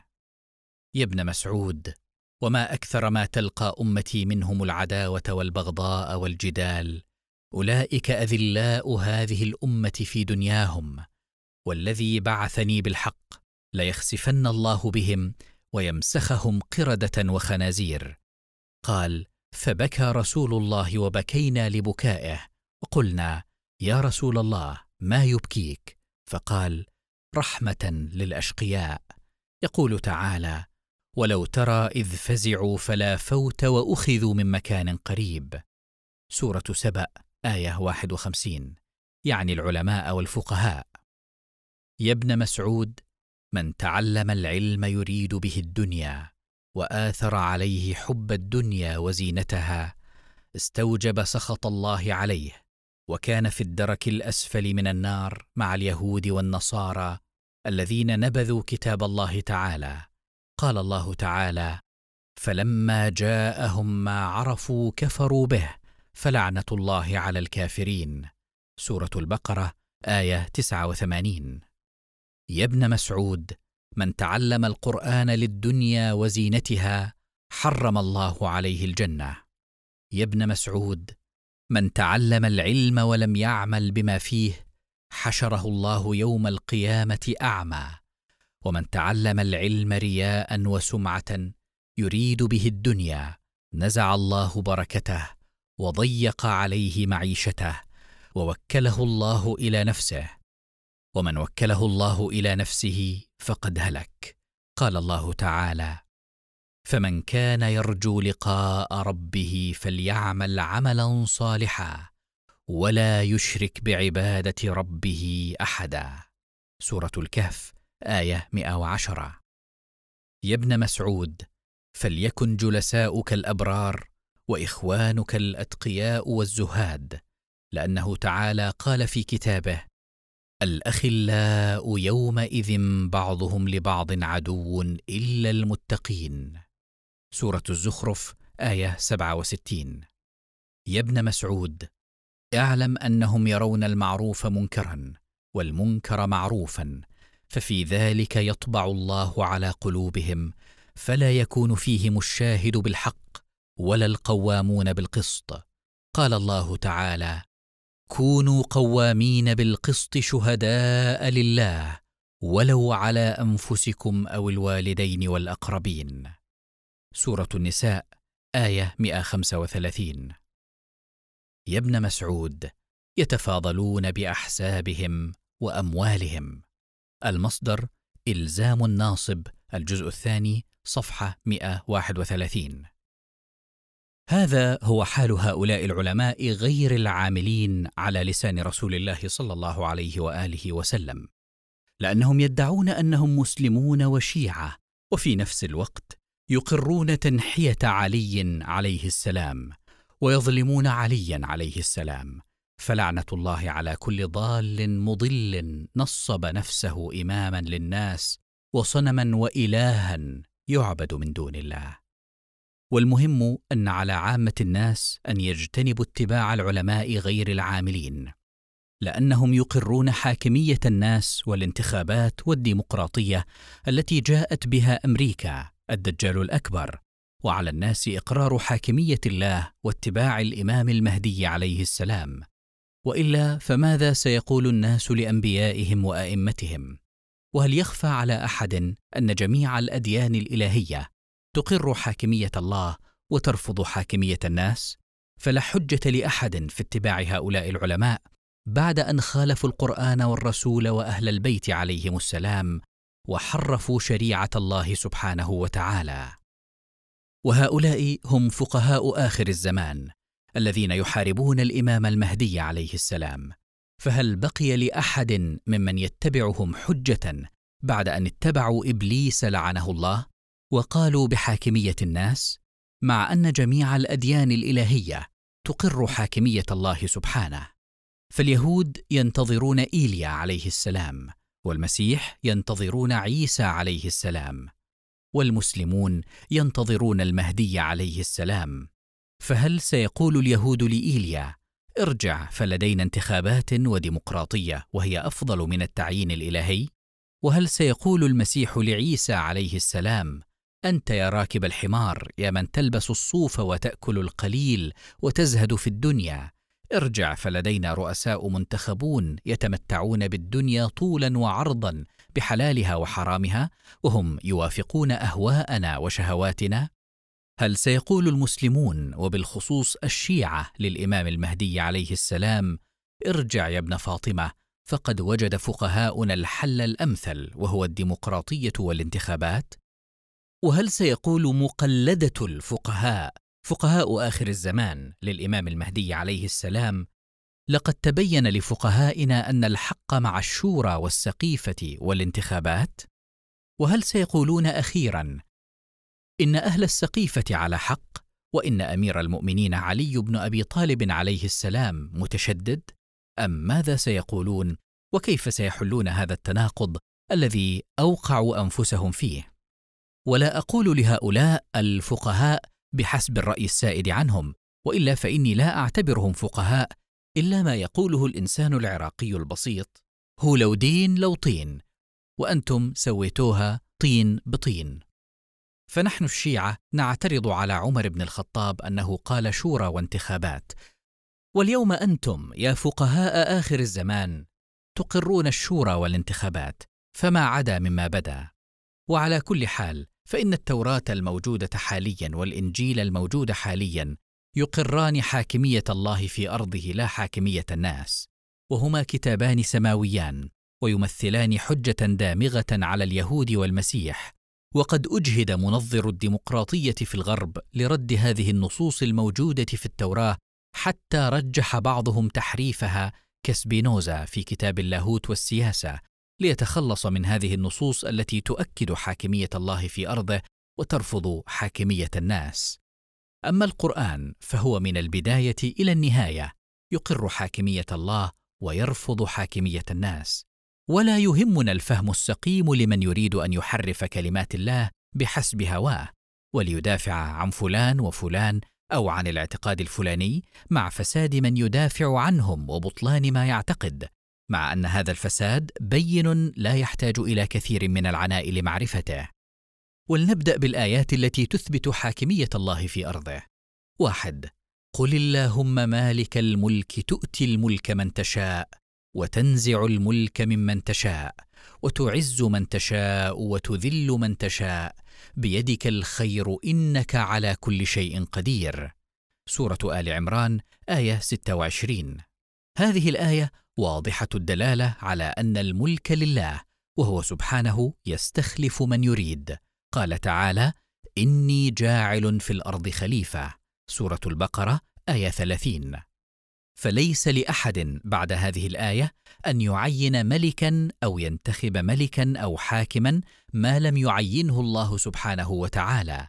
يا ابن مسعود وما أكثر ما تلقى أمتي منهم العداوة والبغضاء والجدال أولئك أذلاء هذه الأمة في دنياهم والذي بعثني بالحق ليخسفن الله بهم ويمسخهم قردة وخنازير. قال فبكى رسول الله وبكينا لبكائه وقلنا يا رسول الله ما يبكيك؟ فقال رحمة للأشقياء. يقول تعالى ولو ترى إذ فزعوا فلا فوت وأخذوا من مكان قريب. سورة سبأ آية 51 يعني العلماء والفقهاء. يا ابن مسعود من تعلم العلم يريد به الدنيا وآثر عليه حب الدنيا وزينتها استوجب سخط الله عليه وكان في الدرك الأسفل من النار مع اليهود والنصارى الذين نبذوا كتاب الله تعالى. قال الله تعالى فلما جاءهم ما عرفوا كفروا به فلعنة الله على الكافرين. سورة البقرة آية 89 يا ابن مسعود من تعلم القرآن للدنيا وزينتها حرم الله عليه الجنة. يا ابن مسعود من تعلم العلم ولم يعمل بما فيه حشره الله يوم القيامة أعمى. ومن تعلم العلم رياء وسمعة يريد به الدنيا نزع الله بركته وضيق عليه معيشته ووكله الله إلى نفسه. ومن وكله الله إلى نفسه فقد هلك. قال الله تعالى فمن كان يرجو لقاء ربه فليعمل عملا صالحا ولا يشرك بعبادة ربه أحدا. سورة الكهف آية 110 يا ابن مسعود فليكن جلساؤك الأبرار وإخوانك الأتقياء والزهاد لأنه تعالى قال في كتابه الأخلاء يومئذ بعضهم لبعض عدو إلا المتقين. سورة الزخرف آية 67 يا ابن مسعود اعلم أنهم يرون المعروف منكرا والمنكر معروفا ففي ذلك يطبع الله على قلوبهم فلا يكون فيهم الشاهد بالحق ولا القوامون بالقسط. قال الله تعالى كونوا قوامين بالقسط شهداء لله ولو على أنفسكم أو الوالدين والأقربين سورة النساء آية 135 يا ابن مسعود يتفاضلون بأحسابهم وأموالهم. المصدر إلزام الناصب الجزء الثاني صفحة 131 هذا هو حال هؤلاء العلماء غير العاملين على لسان رسول الله صلى الله عليه وآله وسلم لأنهم يدعون أنهم مسلمون وشيعة وفي نفس الوقت يقرون تنحية علي عليه السلام ويظلمون عليا عليه السلام فلعنة الله على كل ضال مضل نصب نفسه إماما للناس وصنما وإلها يعبد من دون الله. والمهم أن على عامة الناس أن يجتنبوا اتباع العلماء غير العاملين لأنهم يقرون حاكمية الناس والانتخابات والديمقراطية التي جاءت بها أمريكا الدجال الأكبر وعلى الناس إقرار حاكمية الله واتباع الإمام المهدي عليه السلام. وإلا فماذا سيقول الناس لأنبيائهم وأئمتهم؟ وهل يخفى على أحد أن جميع الأديان الإلهية تقر حاكمية الله وترفض حاكمية الناس؟ فلا حجة لأحد في اتباع هؤلاء العلماء بعد أن خالفوا القرآن والرسول وأهل البيت عليهم السلام وحرفوا شريعة الله سبحانه وتعالى. وهؤلاء هم فقهاء آخر الزمان الذين يحاربون الإمام المهدي عليه السلام. فهل بقي لأحد ممن يتبعهم حجة بعد أن اتبعوا إبليس لعنه الله؟ وقالوا بحاكمية الناس مع أن جميع الأديان الإلهية تقر حاكمية الله سبحانه. فاليهود ينتظرون إيليا عليه السلام. والمسيح ينتظرون عيسى عليه السلام والمسلمون ينتظرون المهدي عليه السلام. فهل سيقول اليهود لإيليا ارجع فلدينا انتخابات وديمقراطية وهي أفضل من التعيين الإلهي وهل سيقول المسيح لعيسى عليه السلام أنت يا راكب الحمار يا من تلبس الصوف وتأكل القليل وتزهد في الدنيا ارجع فلدينا رؤساء منتخبون يتمتعون بالدنيا طولا وعرضا بحلالها وحرامها وهم يوافقون أهواءنا وشهواتنا. هل سيقول المسلمون وبالخصوص الشيعة للإمام المهدي عليه السلام ارجع يا ابن فاطمة فقد وجد فقهاؤنا الحل الأمثل وهو الديمقراطية والانتخابات وهل سيقول مقلدة الفقهاء فقهاء آخر الزمان للإمام المهدي عليه السلام لقد تبين لفقهائنا أن الحق مع الشورى والسقيفة والانتخابات؟ وهل سيقولون أخيرا إن أهل السقيفة على حق وإن أمير المؤمنين علي بن أبي طالب عليه السلام متشدد؟ أم ماذا سيقولون وكيف سيحلون هذا التناقض الذي أوقعوا أنفسهم فيه؟ ولا أقول لهؤلاء الفقهاء بحسب الرأي السائد عنهم وإلا فإني لا أعتبرهم فقهاء إلا ما يقوله الإنسان العراقي البسيط هو لو دين لو طين وأنتم سويتوها طين بطين. فنحن الشيعة نعترض على عمر بن الخطاب أنه قال شورى وانتخابات. واليوم أنتم يا فقهاء آخر الزمان تقرون الشورى والانتخابات فما عدا مما بدا. وعلى كل حال فإن التوراة الموجودة حاليا والإنجيل الموجود حاليا يقران حاكمية الله في أرضه لا حاكمية الناس وهما كتابان سماويان ويمثلان حجة دامغة على اليهود والمسيح وقد أجهد منظر الديمقراطية في الغرب لرد هذه النصوص الموجودة في التوراة حتى رجح بعضهم تحريفها كسبينوزا في كتاب اللاهوت والسياسة ليتخلص من هذه النصوص التي تؤكد حاكمية الله في أرضه وترفض حاكمية الناس. أما القرآن فهو من البداية إلى النهاية يقر حاكمية الله ويرفض حاكمية الناس. ولا يهمنا الفهم السقيم لمن يريد أن يحرف كلمات الله بحسب هواه وليدافع عن فلان وفلان أو عن الاعتقاد الفلاني مع فساد من يدافع عنهم وبطلان ما يعتقد. مع أن هذا الفساد بين لا يحتاج إلى كثير من العناء لمعرفته. ولنبدأ بالآيات التي تثبت حاكمية الله في أرضه. واحد قل اللهم مالك الملك تؤتي الملك من تشاء وتنزع الملك ممن تشاء وتعز من تشاء وتذل من تشاء. بيدك الخير إنك على كل شيء قدير. سورة آل عمران آية 26 هذه الآية واضحة الدلالة على أن الملك لله وهو سبحانه يستخلف من يريد. قال تعالى إني جاعل في الأرض خليفة. سورة البقرة آية 30 فليس لأحد بعد هذه الآية أن يعين ملكا أو ينتخب ملكا أو حاكما ما لم يعينه الله سبحانه وتعالى.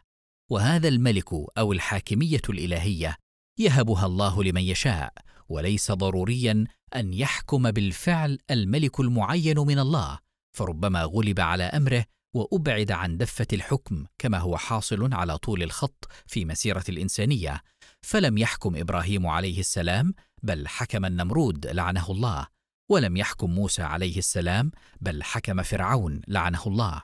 وهذا الملك أو الحاكمية الإلهية يهبها الله لمن يشاء. وليس ضروريا أن يحكم بالفعل الملك المعين من الله فربما غلب على أمره وأبعد عن دفة الحكم كما هو حاصل على طول الخط في مسيرة الإنسانية. فلم يحكم إبراهيم عليه السلام بل حكم النمرود لعنه الله. ولم يحكم موسى عليه السلام بل حكم فرعون لعنه الله.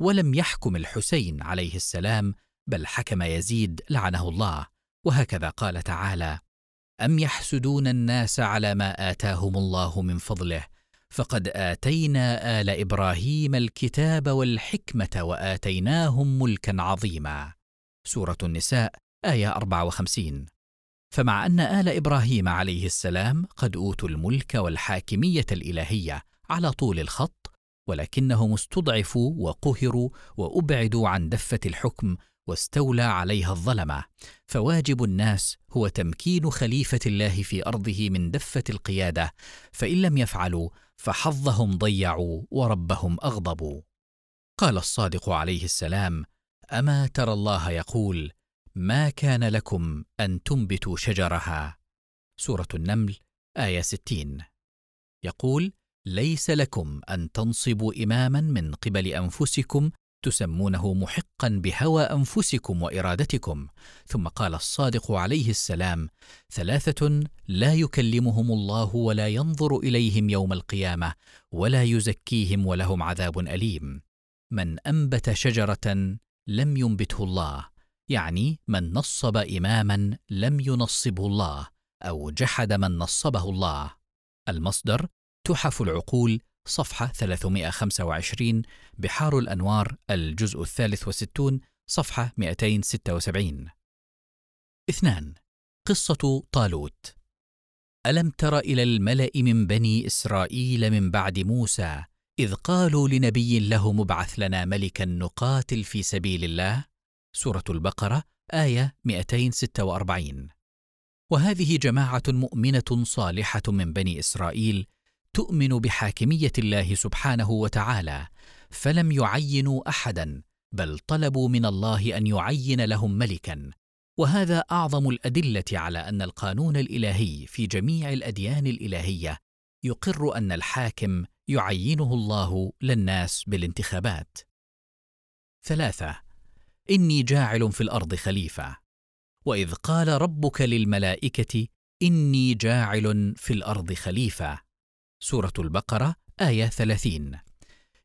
ولم يحكم الحسين عليه السلام بل حكم يزيد لعنه الله. وهكذا قال تعالى أم يحسدون الناس على ما آتاهم الله من فضله؟ فقد آتينا آل إبراهيم الكتاب والحكمة وآتيناهم ملكا عظيما. سورة النساء آية 54 فمع أن آل إبراهيم عليه السلام قد أوتوا الملك والحاكمية الإلهية على طول الخط ولكنهم استضعفوا وقهروا وأبعدوا عن دفة الحكم واستولى عليها الظلمة. فواجب الناس هو تمكين خليفة الله في أرضه من دفة القيادة. فإن لم يفعلوا فحظهم ضيعوا وربهم أغضبوا. قال الصادق عليه السلام أما ترى الله يقول ما كان لكم أن تنبتوا شجرها؟ سورة النمل آية 60 يقول ليس لكم أن تنصبوا إماما من قبل أنفسكم تسمونه محقا بهوى أنفسكم وإرادتكم. ثم قال الصادق عليه السلام ثلاثة لا يكلمهم الله ولا ينظر إليهم يوم القيامة ولا يزكيهم ولهم عذاب أليم. من أنبت شجرة لم ينبته الله يعني من نصب إماما لم ينصبه الله أو جحد من نصبه الله. المصدر تحف العقول صفحة 325 بحار الأنوار الجزء الثالث والستون صفحة 276 اثنان قصة طالوت. ألم تر إلى الملأ من بني إسرائيل من بعد موسى إذ قالوا لنبي له مبعث لنا ملكا نقاتل في سبيل الله؟ سورة البقرة آية 246 وهذه جماعة مؤمنة صالحة من بني إسرائيل تؤمن بحاكمية الله سبحانه وتعالى فلم يعينوا احدا بل طلبوا من الله أن يعين لهم ملكا. وهذا أعظم الأدلة على أن القانون الإلهي في جميع الأديان الإلهية يقر أن الحاكم يعينه الله للناس بالانتخابات. ثلاثة إني جاعل في الأرض خليفة. وإذ قال ربك للملائكة إني جاعل في الأرض خليفة. سورة البقرة آية 30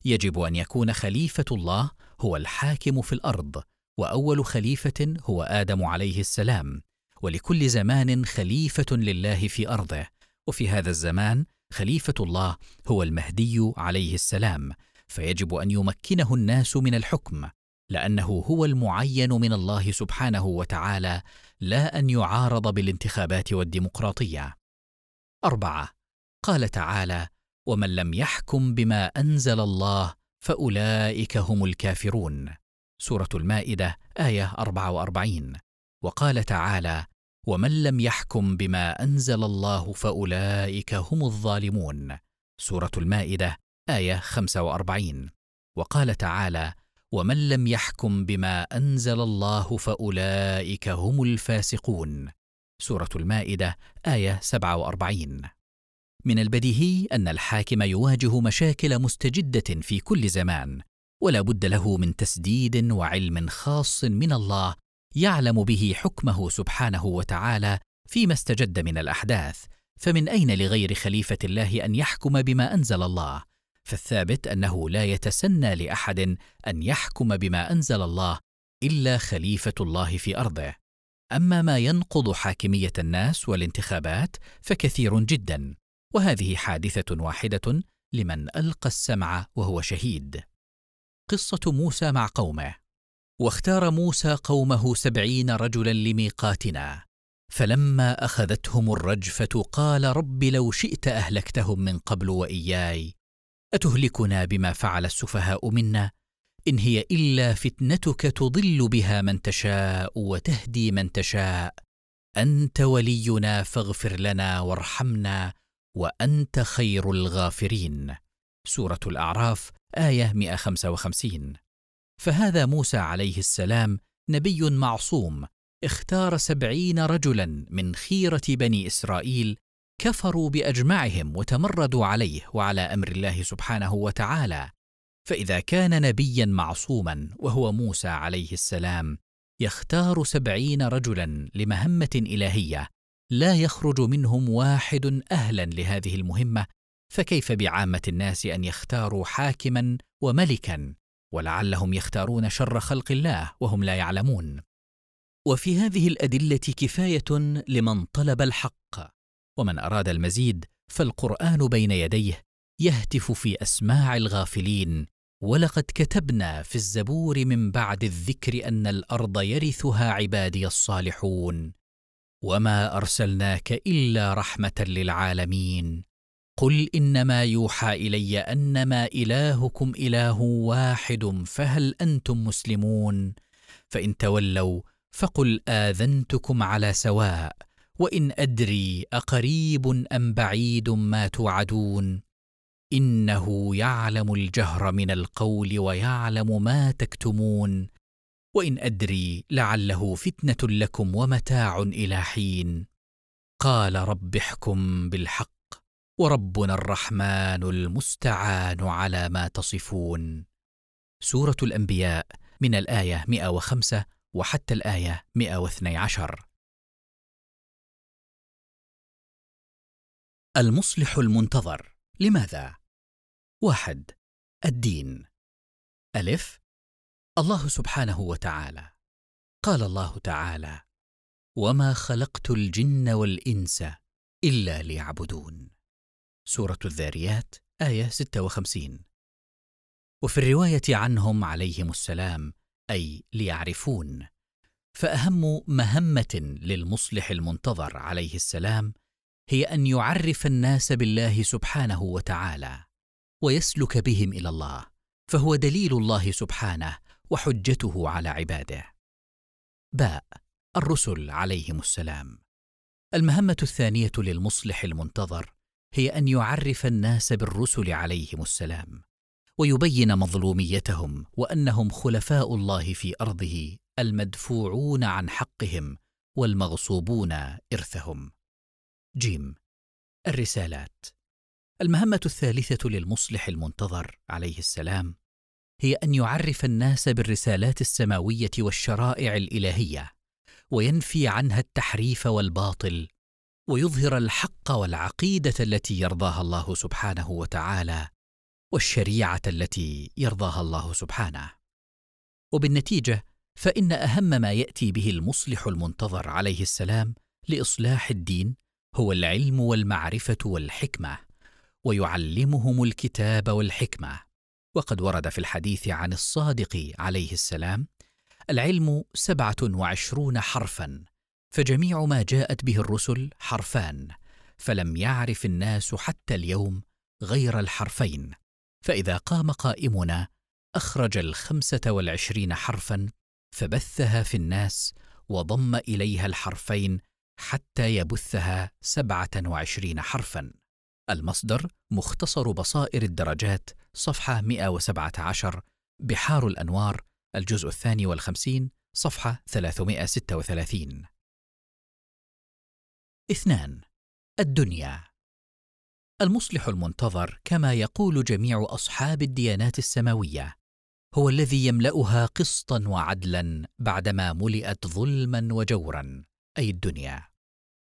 يجب أن يكون خليفة الله هو الحاكم في الأرض وأول خليفة هو آدم عليه السلام. ولكل زمان خليفة لله في أرضه. وفي هذا الزمان خليفة الله هو المهدي عليه السلام. فيجب أن يمكنه الناس من الحكم لأنه هو المعين من الله سبحانه وتعالى لا أن يعارض بالانتخابات والديمقراطية. أربعة. قال تعالى ومن لم يحكم بما أنزل الله فأولئك هم الكافرون. سورة المائدة آية 44 وقال تعالى ومن لم يحكم بما أنزل الله فأولئك هم الظالمون. سورة المائدة آية 45 وقال تعالى ومن لم يحكم بما أنزل الله فأولئك هم الفاسقون. سورة المائدة آية 47 من البديهي أن الحاكم يواجه مشاكل مستجدة في كل زمان ولا بد له من تسديد وعلم خاص من الله يعلم به حكمه سبحانه وتعالى فيما استجد من الأحداث. فمن أين لغير خليفة الله أن يحكم بما أنزل الله؟ فالثابت أنه لا يتسنى لأحد أن يحكم بما أنزل الله إلا خليفة الله في أرضه. أما ما ينقض حاكمية الناس والانتخابات فكثير جدا. وهذه حادثة واحدة لمن ألقى السمع وهو شهيد. قصة موسى مع قومه. واختار موسى قومه سبعين رجلا لميقاتنا. فلما أخذتهم الرجفة قال رب لو شئت أهلكتهم من قبل وإياي. أتهلكنا بما فعل السفهاء منا؟ إن هي إلا فتنتك تضل بها من تشاء وتهدي من تشاء. أنت ولينا فاغفر لنا وارحمنا وأنت خير الغافرين. سورة الأعراف آية 155 فهذا موسى عليه السلام نبي معصوم اختار سبعين رجلا من خيرة بني إسرائيل كفروا بأجمعهم وتمردوا عليه وعلى أمر الله سبحانه وتعالى. فإذا كان نبيا معصوما وهو موسى عليه السلام يختار سبعين رجلا لمهمة إلهية لا يخرج منهم واحد أهلا لهذه المهمة فكيف بعامة الناس أن يختاروا حاكما وملكا ولعلهم يختارون شر خلق الله وهم لا يعلمون؟ وفي هذه الأدلة كفاية لمن طلب الحق ومن أراد المزيد فالقرآن بين يديه يهتف في أسماع الغافلين ولقد كتبنا في الزبور من بعد الذكر أن الأرض يرثها عبادي الصالحون. وما ارسلناك الا رحمه للعالمين. قل انما يوحى الي انما الهكم اله واحد فهل أنتم مسلمون؟ فان تولوا فقل اذنتكم على سواء وان ادري اقريب ام بعيد ما توعدون. انه يعلم الجهر من القول ويعلم ما تكتمون. وإن أدري لعله فتنة لكم ومتاع إلى حين. قال رب احكم بالحق وربنا الرحمن المستعان على ما تصفون. سورة الأنبياء من الآية 105 وحتى الآية 112 المصلح المنتظر. لماذا؟ واحد الدين. ألف الله سبحانه وتعالى. قال الله تعالى وما خلقت الجن والإنس إلا ليعبدون. سورة الذاريات آية 56 وفي الرواية عنهم عليهم السلام أي ليعرفون فأهم مهمة للمصلح المنتظر عليه السلام هي أن يعرف الناس بالله سبحانه وتعالى ويسلك بهم إلى الله فهو دليل الله سبحانه وحجته على عباده. باء الرسل عليهم السلام. المهمة الثانية للمصلح المنتظر هي أن يعرف الناس بالرسل عليهم السلام ويبين مظلوميتهم وأنهم خلفاء الله في أرضه المدفوعون عن حقهم والمغصوبون إرثهم. جيم الرسالات. المهمة الثالثة للمصلح المنتظر عليه السلام هي أن يعرف الناس بالرسالات السماوية والشرائع الإلهية وينفي عنها التحريف والباطل ويظهر الحق والعقيدة التي يرضاها الله سبحانه وتعالى والشريعة التي يرضاها الله سبحانه. وبالنتيجة فإن أهم ما يأتي به المصلح المنتظر عليه السلام لإصلاح الدين هو العلم والمعرفة والحكمة ويعلمهم الكتاب والحكمة. وقد ورد في الحديث عن الصادق عليه السلام العلم سبعة وعشرون حرفا فجميع ما جاءت به الرسل حرفان فلم يعرف الناس حتى اليوم غير الحرفين. فإذا قام قائمنا أخرج الخمسة والعشرين حرفا فبثها في الناس وضم إليها الحرفين حتى يبثها سبعة وعشرين حرفا. المصدر مختصر بصائر الدرجات صفحة 117 بحار الأنوار الجزء الثاني والخمسين صفحة 336 اثنان الدنيا. المصلح المنتظر كما يقول جميع أصحاب الديانات السماوية هو الذي يملأها قسطا وعدلا بعدما ملئت ظلما وجورا أي الدنيا.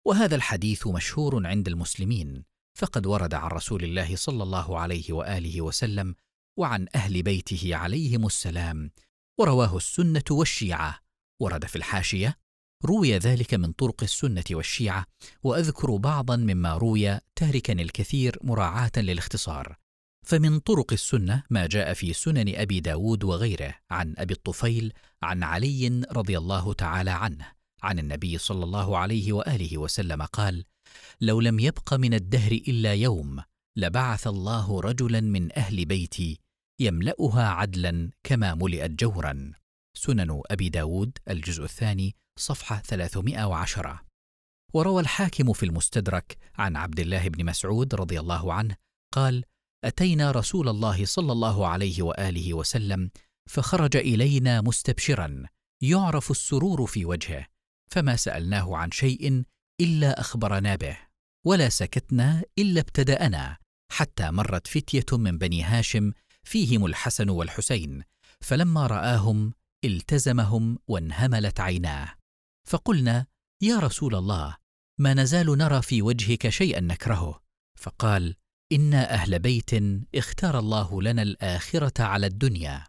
وهذا الحديث مشهور عند المسلمين فقد ورد عن رسول الله صلى الله عليه وآله وسلم وعن أهل بيته عليهم السلام ورواه السنة والشيعة. ورد في الحاشية روي ذلك من طرق السنة والشيعة وأذكر بعضا مما روي تاركا الكثير مراعاة للاختصار. فمن طرق السنة ما جاء في سنن أبي داود وغيره عن أبي الطفيل عن علي رضي الله تعالى عنه عن النبي صلى الله عليه وآله وسلم قال لو لم يبق من الدهر إلا يوم لبعث الله رجلا من أهل بيتي يملأها عدلا كما ملئت جورا. سنن أبي داود الجزء الثاني صفحة 310 وروى الحاكم في المستدرك عن عبد الله بن مسعود رضي الله عنه قال أتينا رسول الله صلى الله عليه وآله وسلم فخرج إلينا مستبشرا يعرف السرور في وجهه فما سألناه عن شيء إلا أخبرنا به ولا سكتنا إلا ابتدانا حتى مرت فتية من بني هاشم فيهم الحسن والحسين فلما رآهم التزمهم وانهملت عيناه. فقلنا يا رسول الله ما نزال نرى في وجهك شيئا نكرهه. فقال إنا أهل بيت اختار الله لنا الآخرة على الدنيا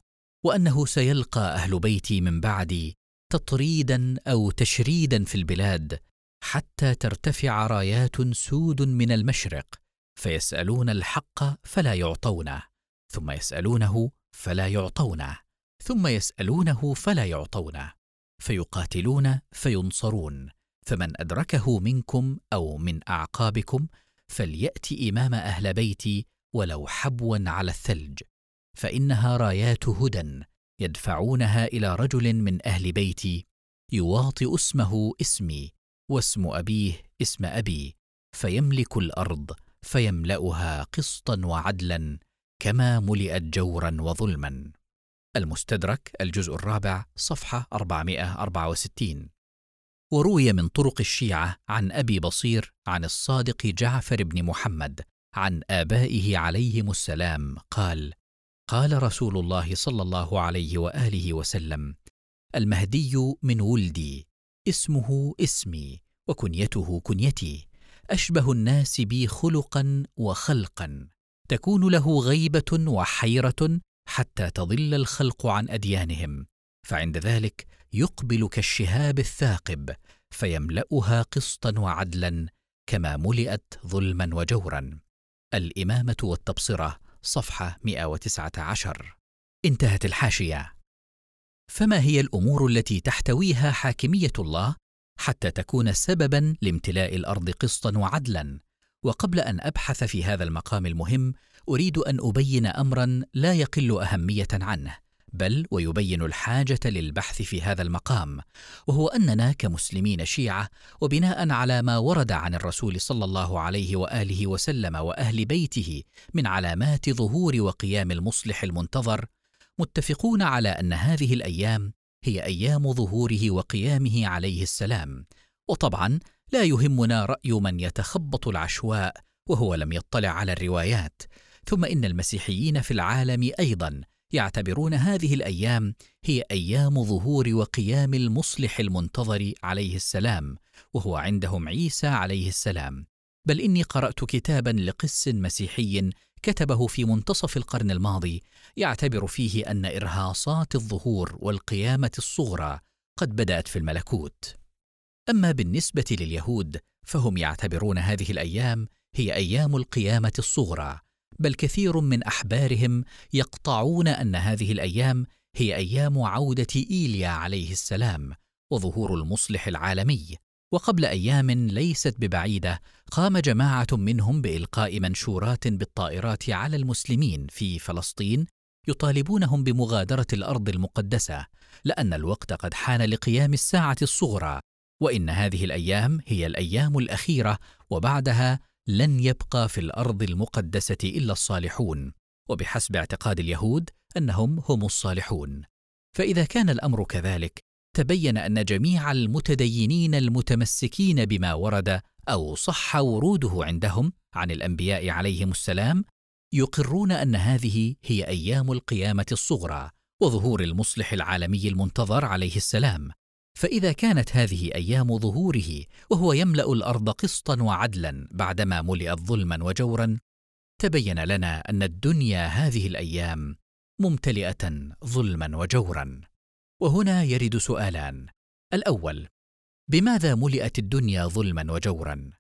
وأنه سيلقى أهل بيتي من بعدي تطريدا أو تشريدا في البلاد حتى ترتفع رايات سود من المشرق فيسألون الحق فلا يعطونه ثم يسألونه فلا يعطونه ثم يسألونه فلا يعطونه فيقاتلون فينصرون فمن أدركه منكم أو من أعقابكم فليأت إمام أهل بيتي ولو حبوا على الثلج فإنها رايات هدى يدفعونها إلى رجل من أهل بيتي يواطئ اسمه اسمي واسم أبيه اسم أبي فيملك الأرض فيملأها قسطا وعدلا كما ملئت جورا وظلما. المستدرك الجزء الرابع صفحة 464 وروي من طرق الشيعة عن أبي بصير عن الصادق جعفر بن محمد عن آبائه عليهم السلام قال قال رسول الله صلى الله عليه وآله وسلم المهدي من ولدي اسمه اسمي وكنيته كنيتي. أشبه الناس بي خلقا وخلقا. تكون له غيبة وحيرة حتى تضل الخلق عن أديانهم. فعند ذلك يقبل كالشهاب الثاقب فيملأها قسطا وعدلا كما ملئت ظلما وجورا. الإمامة والتبصرة صفحة 119 انتهت الحاشية. فما هي الأمور التي تحتويها حاكمية الله حتى تكون سببا لامتلاء الأرض قسطا وعدلا؟ وقبل أن أبحث في هذا المقام المهم أريد أن أبين امرا لا يقل أهمية عنه بل ويبين الحاجة للبحث في هذا المقام وهو أننا كمسلمين شيعة وبناء على ما ورد عن الرسول صلى الله عليه وآله وسلم وأهل بيته من علامات ظهور وقيام المصلح المنتظر متفقون على أن هذه الأيام هي أيام ظهوره وقيامه عليه السلام وطبعا لا يهمنا رأي من يتخبط العشواء وهو لم يطلع على الروايات ثم إن المسيحيين في العالم أيضا يعتبرون هذه الأيام هي أيام ظهور وقيام المصلح المنتظر عليه السلام وهو عندهم عيسى عليه السلام. بل إني قرأت كتابا لقس مسيحي كتبه في منتصف القرن الماضي يعتبر فيه أن إرهاصات الظهور والقيامة الصغرى قد بدأت في الملكوت. أما بالنسبة لليهود فهم يعتبرون هذه الأيام هي أيام القيامة الصغرى بل كثير من أحبارهم يقطعون أن هذه الأيام هي أيام عودة إيليا عليه السلام وظهور المصلح العالمي. وقبل أيام ليست ببعيدة قام جماعة منهم بإلقاء منشورات بالطائرات على المسلمين في فلسطين يطالبونهم بمغادرة الأرض المقدسة لأن الوقت قد حان لقيام الساعة الصغرى وإن هذه الأيام هي الأيام الأخيرة وبعدها لن يبقى في الأرض المقدسة إلا الصالحون وبحسب اعتقاد اليهود أنهم هم الصالحون. فإذا كان الأمر كذلك تبين أن جميع المتدينين المتمسكين بما ورد أو صح وروده عندهم عن الأنبياء عليهم السلام يقرون أن هذه هي أيام القيامة الصغرى وظهور المصلح العالمي المنتظر عليه السلام. فإذا كانت هذه أيام ظهوره وهو يملأ الأرض قسطا وعدلا بعدما ملئت ظلما وجورا تبين لنا أن الدنيا هذه الأيام ممتلئة ظلما وجورا. وهنا يرد سؤالان. الأول بماذا ملئت الدنيا ظلما وجورا؟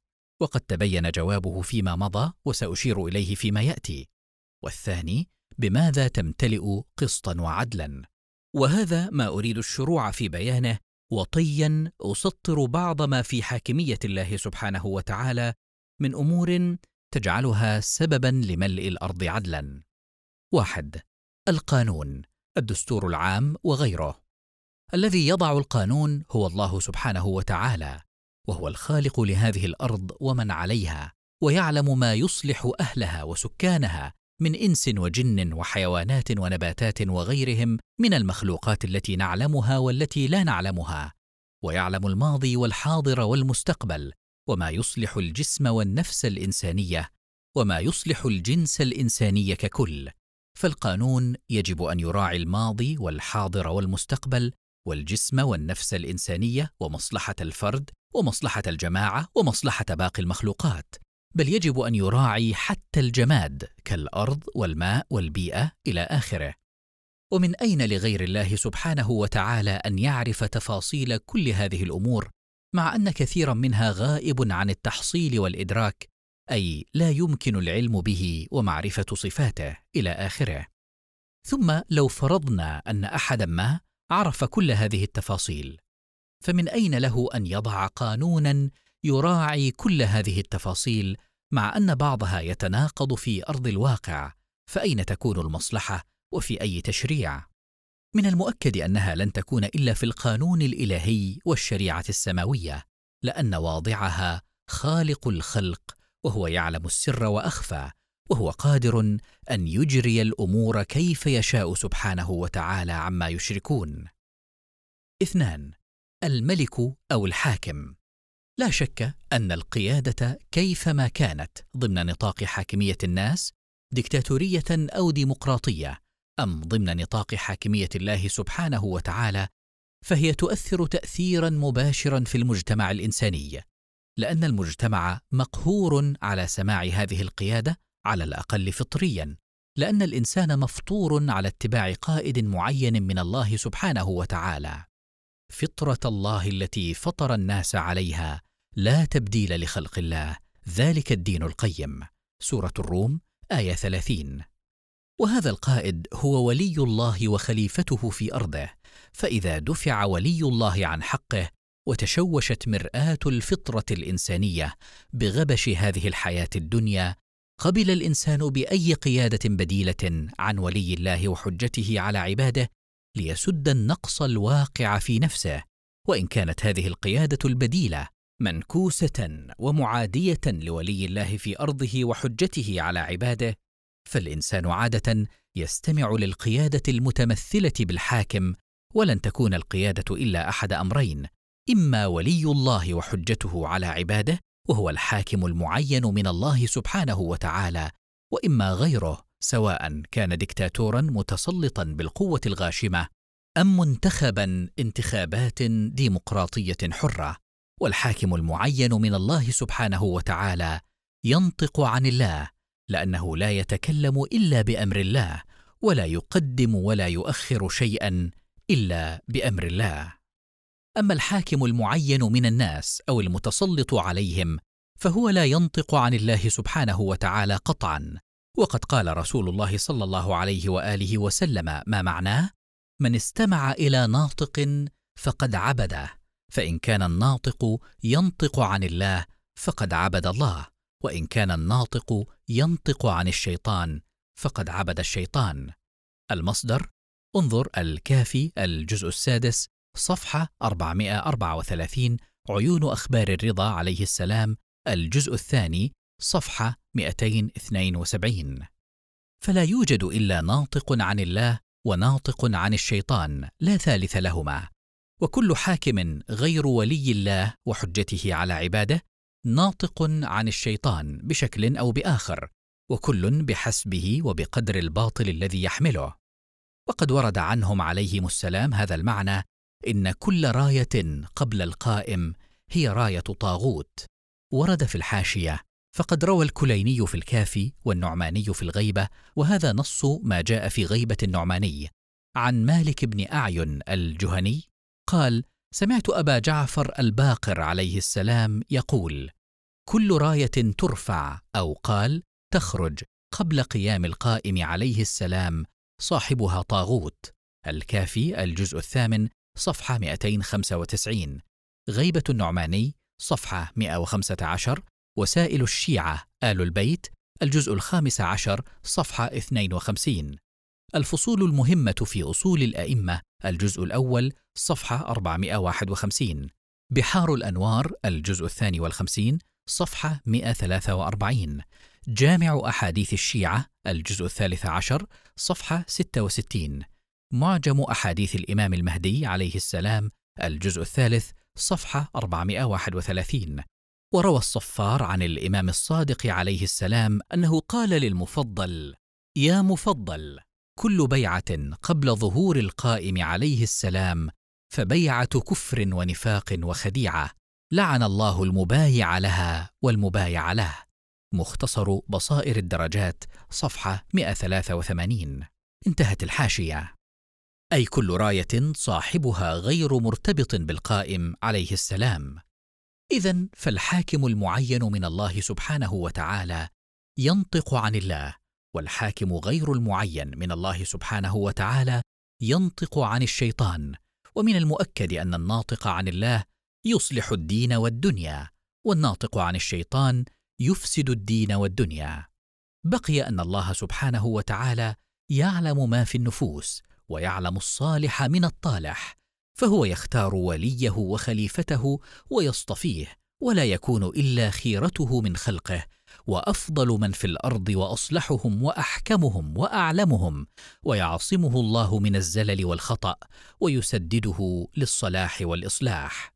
وقد تبين جوابه فيما مضى وسأشير إليه فيما يأتي. والثاني بماذا تمتلئ قسطا وعدلا؟ وهذا ما أريد الشروع في بيانه وطيا أسطر بعض ما في حاكمية الله سبحانه وتعالى من أمور تجعلها سببا لملء الأرض عدلا. واحد القانون الدستور العام وغيره. الذي يضع القانون هو الله سبحانه وتعالى وهو الخالق لهذه الأرض ومن عليها ويعلم ما يصلح أهلها وسكانها من إنس وجن وحيوانات ونباتات وغيرهم من المخلوقات التي نعلمها والتي لا نعلمها ويعلم الماضي والحاضر والمستقبل وما يصلح الجسم والنفس الإنسانية وما يصلح الجنس الإنساني ككل فالقانون يجب أن يراعي الماضي والحاضر والمستقبل والجسم والنفس الإنسانية ومصلحة الفرد ومصلحة الجماعة ومصلحة باقي المخلوقات بل يجب أن يراعي حتى الجماد كالأرض والماء والبيئة إلى آخره. ومن أين لغير الله سبحانه وتعالى أن يعرف تفاصيل كل هذه الأمور مع أن كثيرا منها غائب عن التحصيل والإدراك أي لا يمكن العلم به ومعرفة صفاته إلى آخره. ثم لو فرضنا أن احدا ما عرف كل هذه التفاصيل. فمن أين له أن يضع قانونا يراعي كل هذه التفاصيل مع أن بعضها يتناقض في أرض الواقع؟ فأين تكون المصلحة وفي أي تشريع؟ من المؤكد أنها لن تكون إلا في القانون الإلهي والشريعة السماوية لأن واضعها خالق الخلق وهو يعلم السر وأخفى وهو قادر أن يجري الأمور كيف يشاء سبحانه وتعالى عما يشركون. اثنان الملك أو الحاكم. لا شك أن القيادة كيفما كانت ضمن نطاق حاكمية الناس ديكتاتورية أو ديمقراطية أم ضمن نطاق حاكمية الله سبحانه وتعالى فهي تؤثر تاثيرا مباشرا في المجتمع الإنساني لأن المجتمع مقهور على سماع هذه القيادة على الأقل فطريا لأن الإنسان مفطور على اتباع قائد معين من الله سبحانه وتعالى. فطرة الله التي فطر الناس عليها لا تبديل لخلق الله ذلك الدين القيم. سورة الروم آية ثلاثين. وهذا القائد هو ولي الله وخليفته في أرضه فإذا دفع ولي الله عن حقه وتشوشت مرآة الفطرة الإنسانية بغبش هذه الحياة الدنيا قبل الإنسان بأي قيادة بديلة عن ولي الله وحجته على عباده ليسد النقص الواقع في نفسه وإن كانت هذه القيادة البديلة منكوسة ومعادية لولي الله في أرضه وحجته على عباده فالإنسان عادة يستمع للقيادة المتمثلة بالحاكم ولن تكون القيادة إلا أحد أمرين إما ولي الله وحجته على عباده وهو الحاكم المعين من الله سبحانه وتعالى وإما غيره سواء كان دكتاتورا متسلطا بالقوة الغاشمة أم منتخبا انتخابات ديمقراطية حرة. والحاكم المعين من الله سبحانه وتعالى ينطق عن الله لأنه لا يتكلم إلا بأمر الله ولا يقدم ولا يؤخر شيئا إلا بأمر الله. أما الحاكم المعين من الناس أو المتسلط عليهم فهو لا ينطق عن الله سبحانه وتعالى قطعا. وقد قال رسول الله صلى الله عليه وآله وسلم ما معناه؟ من استمع إلى ناطق فقد عبده فإن كان الناطق ينطق عن الله فقد عبد الله وإن كان الناطق ينطق عن الشيطان فقد عبد الشيطان. المصدر انظر الكافي الجزء السادس صفحة 434 عيون أخبار الرضا عليه السلام الجزء الثاني صفحة 272 فلا يوجد إلا ناطق عن الله وناطق عن الشيطان لا ثالث لهما. وكل حاكم غير ولي الله وحجته على عباده ناطق عن الشيطان بشكل أو بآخر وكل بحسبه وبقدر الباطل الذي يحمله. وقد ورد عنهم عليهم السلام هذا المعنى إن كل راية قبل القائم هي راية طاغوت. ورد في الحاشية فقد روى الكليني في الكافي والنعماني في الغيبة وهذا نص ما جاء في غيبة النعماني. عن مالك بن أعين الجهني قال سمعت أبا جعفر الباقر عليه السلام يقول كل راية ترفع أو قال تخرج قبل قيام القائم عليه السلام صاحبها طاغوت. الكافي الجزء الثامن صفحة 295 غيبة النعماني صفحة 115 وسائل الشيعة آل البيت الجزء الخامس عشر صفحة 52 الفصول المهمة في أصول الأئمة الجزء الأول صفحة 451 بحار الأنوار الجزء الثاني والخمسين صفحة 143 جامع أحاديث الشيعة الجزء الثالث عشر صفحة 66 معجم أحاديث الإمام المهدي عليه السلام الجزء الثالث صفحة 431 وروى الصفار عن الإمام الصادق عليه السلام أنه قال للمفضل يا مفضل كل بيعة قبل ظهور القائم عليه السلام فبيعة كفر ونفاق وخديعة لعن الله المبايع لها والمبايع له. مختصر بصائر الدرجات صفحة 183 انتهت الحاشية. أي كل راية صاحبها غير مرتبط بالقائم عليه السلام. إذا فالحاكم المعين من الله سبحانه وتعالى ينطق عن الله والحاكم غير المعين من الله سبحانه وتعالى ينطق عن الشيطان. ومن المؤكد أن الناطق عن الله يصلح الدين والدنيا والناطق عن الشيطان يفسد الدين والدنيا. بقي أن الله سبحانه وتعالى يعلم ما في النفوس ويعلم الصالح من الطالح فهو يختار وليه وخليفته ويصطفيه ولا يكون إلا خيرته من خلقه وأفضل من في الأرض وأصلحهم وأحكمهم وأعلمهم ويعصمه الله من الزلل والخطأ ويسدده للصلاح والإصلاح.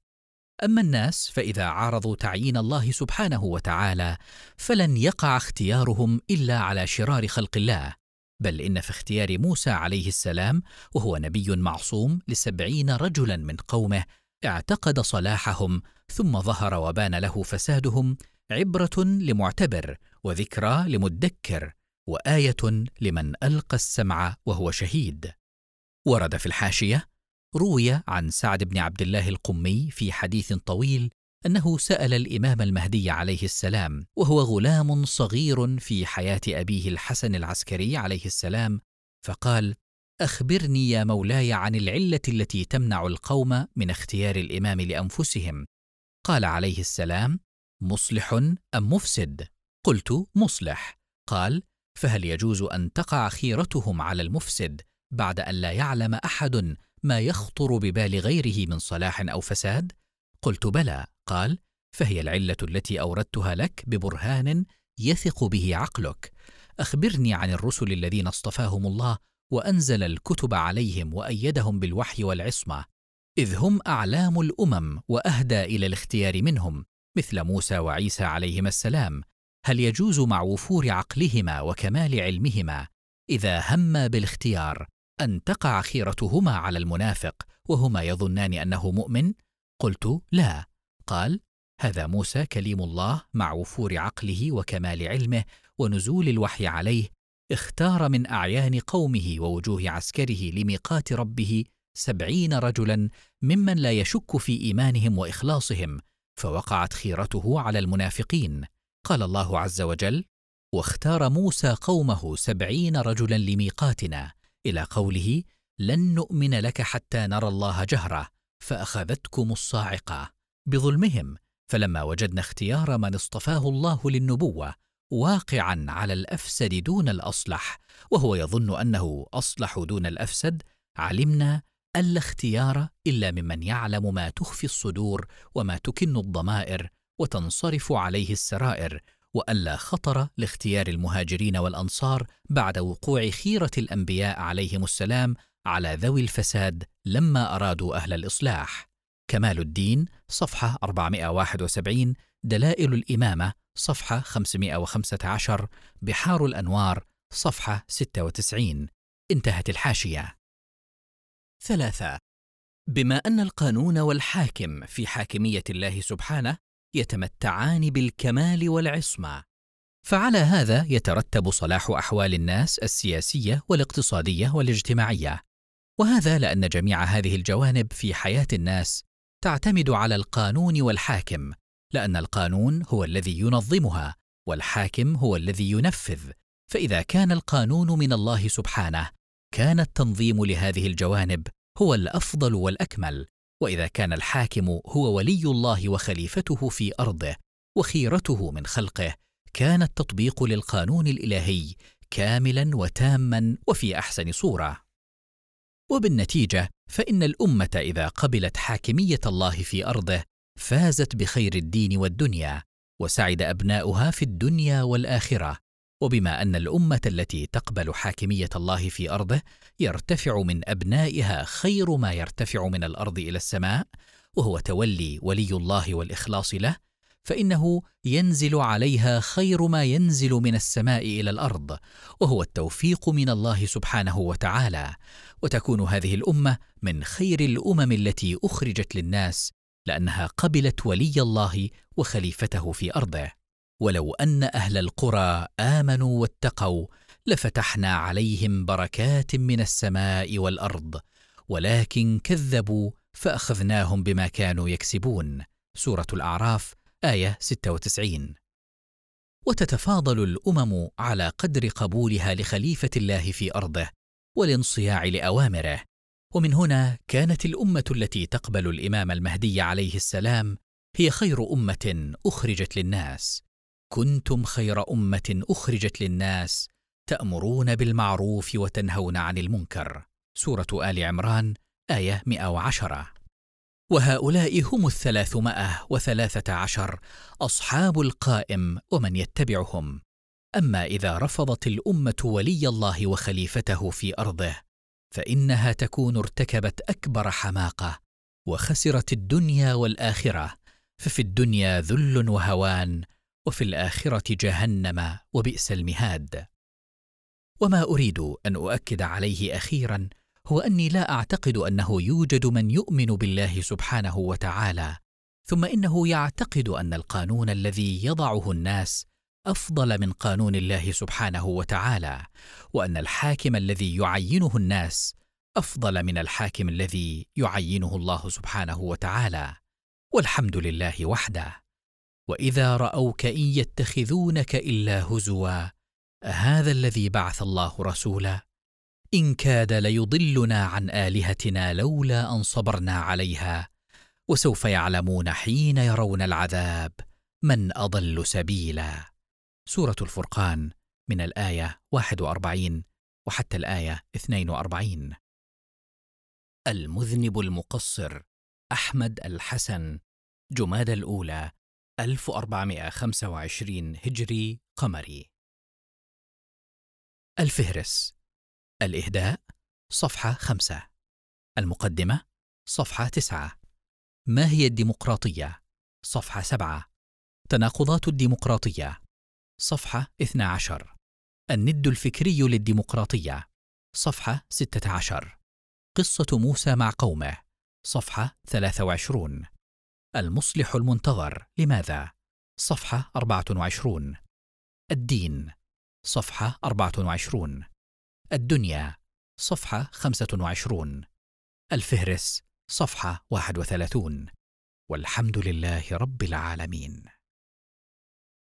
أما الناس فإذا عارضوا تعيين الله سبحانه وتعالى فلن يقع اختيارهم إلا على شرار خلق الله بل إن في اختيار موسى عليه السلام وهو نبي معصوم لسبعين رجلا من قومه اعتقد صلاحهم ثم ظهر وبان له فسادهم عبرة لمعتبر وذكرى لمدكر وآية لمن ألقى السمع وهو شهيد. ورد في الحاشية روي عن سعد بن عبد الله القمي في حديث طويل أنه سأل الإمام المهدي عليه السلام وهو غلام صغير في حياة أبيه الحسن العسكري عليه السلام فقال أخبرني يا مولاي عن العلة التي تمنع القوم من اختيار الإمام لأنفسهم. قال عليه السلام مصلح أم مفسد؟ قلت مصلح. قال فهل يجوز أن تقع خيرتهم على المفسد بعد أن لا يعلم أحد ما يخطر ببال غيره من صلاح أو فساد؟ قلت بلى. قال فهي العلة التي أوردتها لك ببرهان يثق به عقلك. أخبرني عن الرسل الذين اصطفاهم الله وأنزل الكتب عليهم وأيدهم بالوحي والعصمة. إذ هم أعلام الأمم وأهدى إلى الاختيار منهم مثل موسى وعيسى عليهما السلام. هل يجوز مع وفور عقلهما وكمال علمهما؟ إذا هما بالاختيار أن تقع خيرتهما على المنافق وهما يظنان أنه مؤمن؟ قلت لا. قال هذا موسى كليم الله مع وفور عقله وكمال علمه ونزول الوحي عليه اختار من أعيان قومه ووجوه عسكره لميقات ربه سبعين رجلا ممن لا يشك في إيمانهم وإخلاصهم فوقعت خيرته على المنافقين. قال الله عز وجل واختار موسى قومه سبعين رجلا لميقاتنا إلى قوله لن نؤمن لك حتى نرى الله جهرة فأخذتكم الصاعقة. بظلمهم فلما وجدنا اختيار من اصطفاه الله للنبوة واقعا على الأفسد دون الأصلح وهو يظن أنه أصلح دون الأفسد علمنا ألا اختيار إلا ممن يعلم ما تخفي الصدور وما تكن الضمائر وتنصرف عليه السرائر والا خطر لاختيار المهاجرين والأنصار بعد وقوع خيرة الأنبياء عليهم السلام على ذوي الفساد لما أرادوا أهل الإصلاح. كمال الدين صفحة 471 دلائل الإمامة صفحة 515 بحار الأنوار صفحة 96 انتهت الحاشية. ثلاثة. بما أن القانون والحاكم في حاكمية الله سبحانه يتمتعان بالكمال والعصمة فعلى هذا يترتب صلاح أحوال الناس السياسية والاقتصادية والاجتماعية. وهذا لأن جميع هذه الجوانب في حياة الناس تعتمد على القانون والحاكم لأن القانون هو الذي ينظمها والحاكم هو الذي ينفذ. فإذا كان القانون من الله سبحانه كان التنظيم لهذه الجوانب هو الأفضل والأكمل. وإذا كان الحاكم هو ولي الله وخليفته في أرضه وخيرته من خلقه كان التطبيق للقانون الإلهي كاملا وتاما وفي أحسن صورة. وبالنتيجة فإن الأمة إذا قبلت حاكمية الله في أرضه فازت بخير الدين والدنيا وسعد أبناؤها في الدنيا والآخرة. وبما أن الأمة التي تقبل حاكمية الله في أرضه يرتفع من أبنائها خير ما يرتفع من الأرض إلى السماء وهو تولي ولي الله والإخلاص له فإنه ينزل عليها خير ما ينزل من السماء إلى الأرض وهو التوفيق من الله سبحانه وتعالى. وتكون هذه الأمة من خير الأمم التي أخرجت للناس لأنها قبلت ولي الله وخليفته في أرضه. ولو أن أهل القرى آمنوا واتقوا لفتحنا عليهم بركات من السماء والأرض ولكن كذبوا فأخذناهم بما كانوا يكسبون. سورة الأعراف آية 96 وتتفاضل الأمم على قدر قبولها لخليفة الله في أرضه والانصياع لأوامره. ومن هنا كانت الأمة التي تقبل الإمام المهدي عليه السلام هي خير أمة أخرجت للناس. كنتم خير أمة أخرجت للناس تأمرون بالمعروف وتنهون عن المنكر. سورة آل عمران آية 110 وهؤلاء هم الثلاثمائة وثلاثة عشر أصحاب القائم ومن يتبعهم. أما إذا رفضت الأمة ولي الله وخليفته في أرضه فإنها تكون ارتكبت أكبر حماقة وخسرت الدنيا والآخرة ففي الدنيا ذل وهوان وفي الآخرة جهنم وبئس المهاد. وما أريد أن أؤكد عليه أخيرا هو أني لا أعتقد أنه يوجد من يؤمن بالله سبحانه وتعالى ثم إنه يعتقد أن القانون الذي يضعه الناس أفضل من قانون الله سبحانه وتعالى وأن الحاكم الذي يعينه الناس أفضل من الحاكم الذي يعينه الله سبحانه وتعالى والحمد لله وحده. وإذا رأوك إن يتخذونك إلا هزوا هذا الذي بعث الله رسولا؟ إن كاد ليضلنا عن آلهتنا لولا أن صبرنا عليها وسوف يعلمون حين يرون العذاب من أضل سبيلا. سورة الفرقان من الآية 41 وحتى الآية 42 المذنب المقصر أحمد الحسن جماد الأولى 1425 هجري قمري. الفهرس الإهداء صفحة خمسة. المقدمة صفحة تسعة. ما هي الديمقراطية؟ صفحة سبعة. تناقضات الديمقراطية. صفحة 12 الند الفكري للديمقراطية. صفحة 16 قصة موسى مع قومه. صفحة 23 المصلح المنتظر. لماذا؟ صفحة 24 الدين. صفحة 24 الدنيا. صفحة 25 الفهرس. صفحة 31 والحمد لله رب العالمين.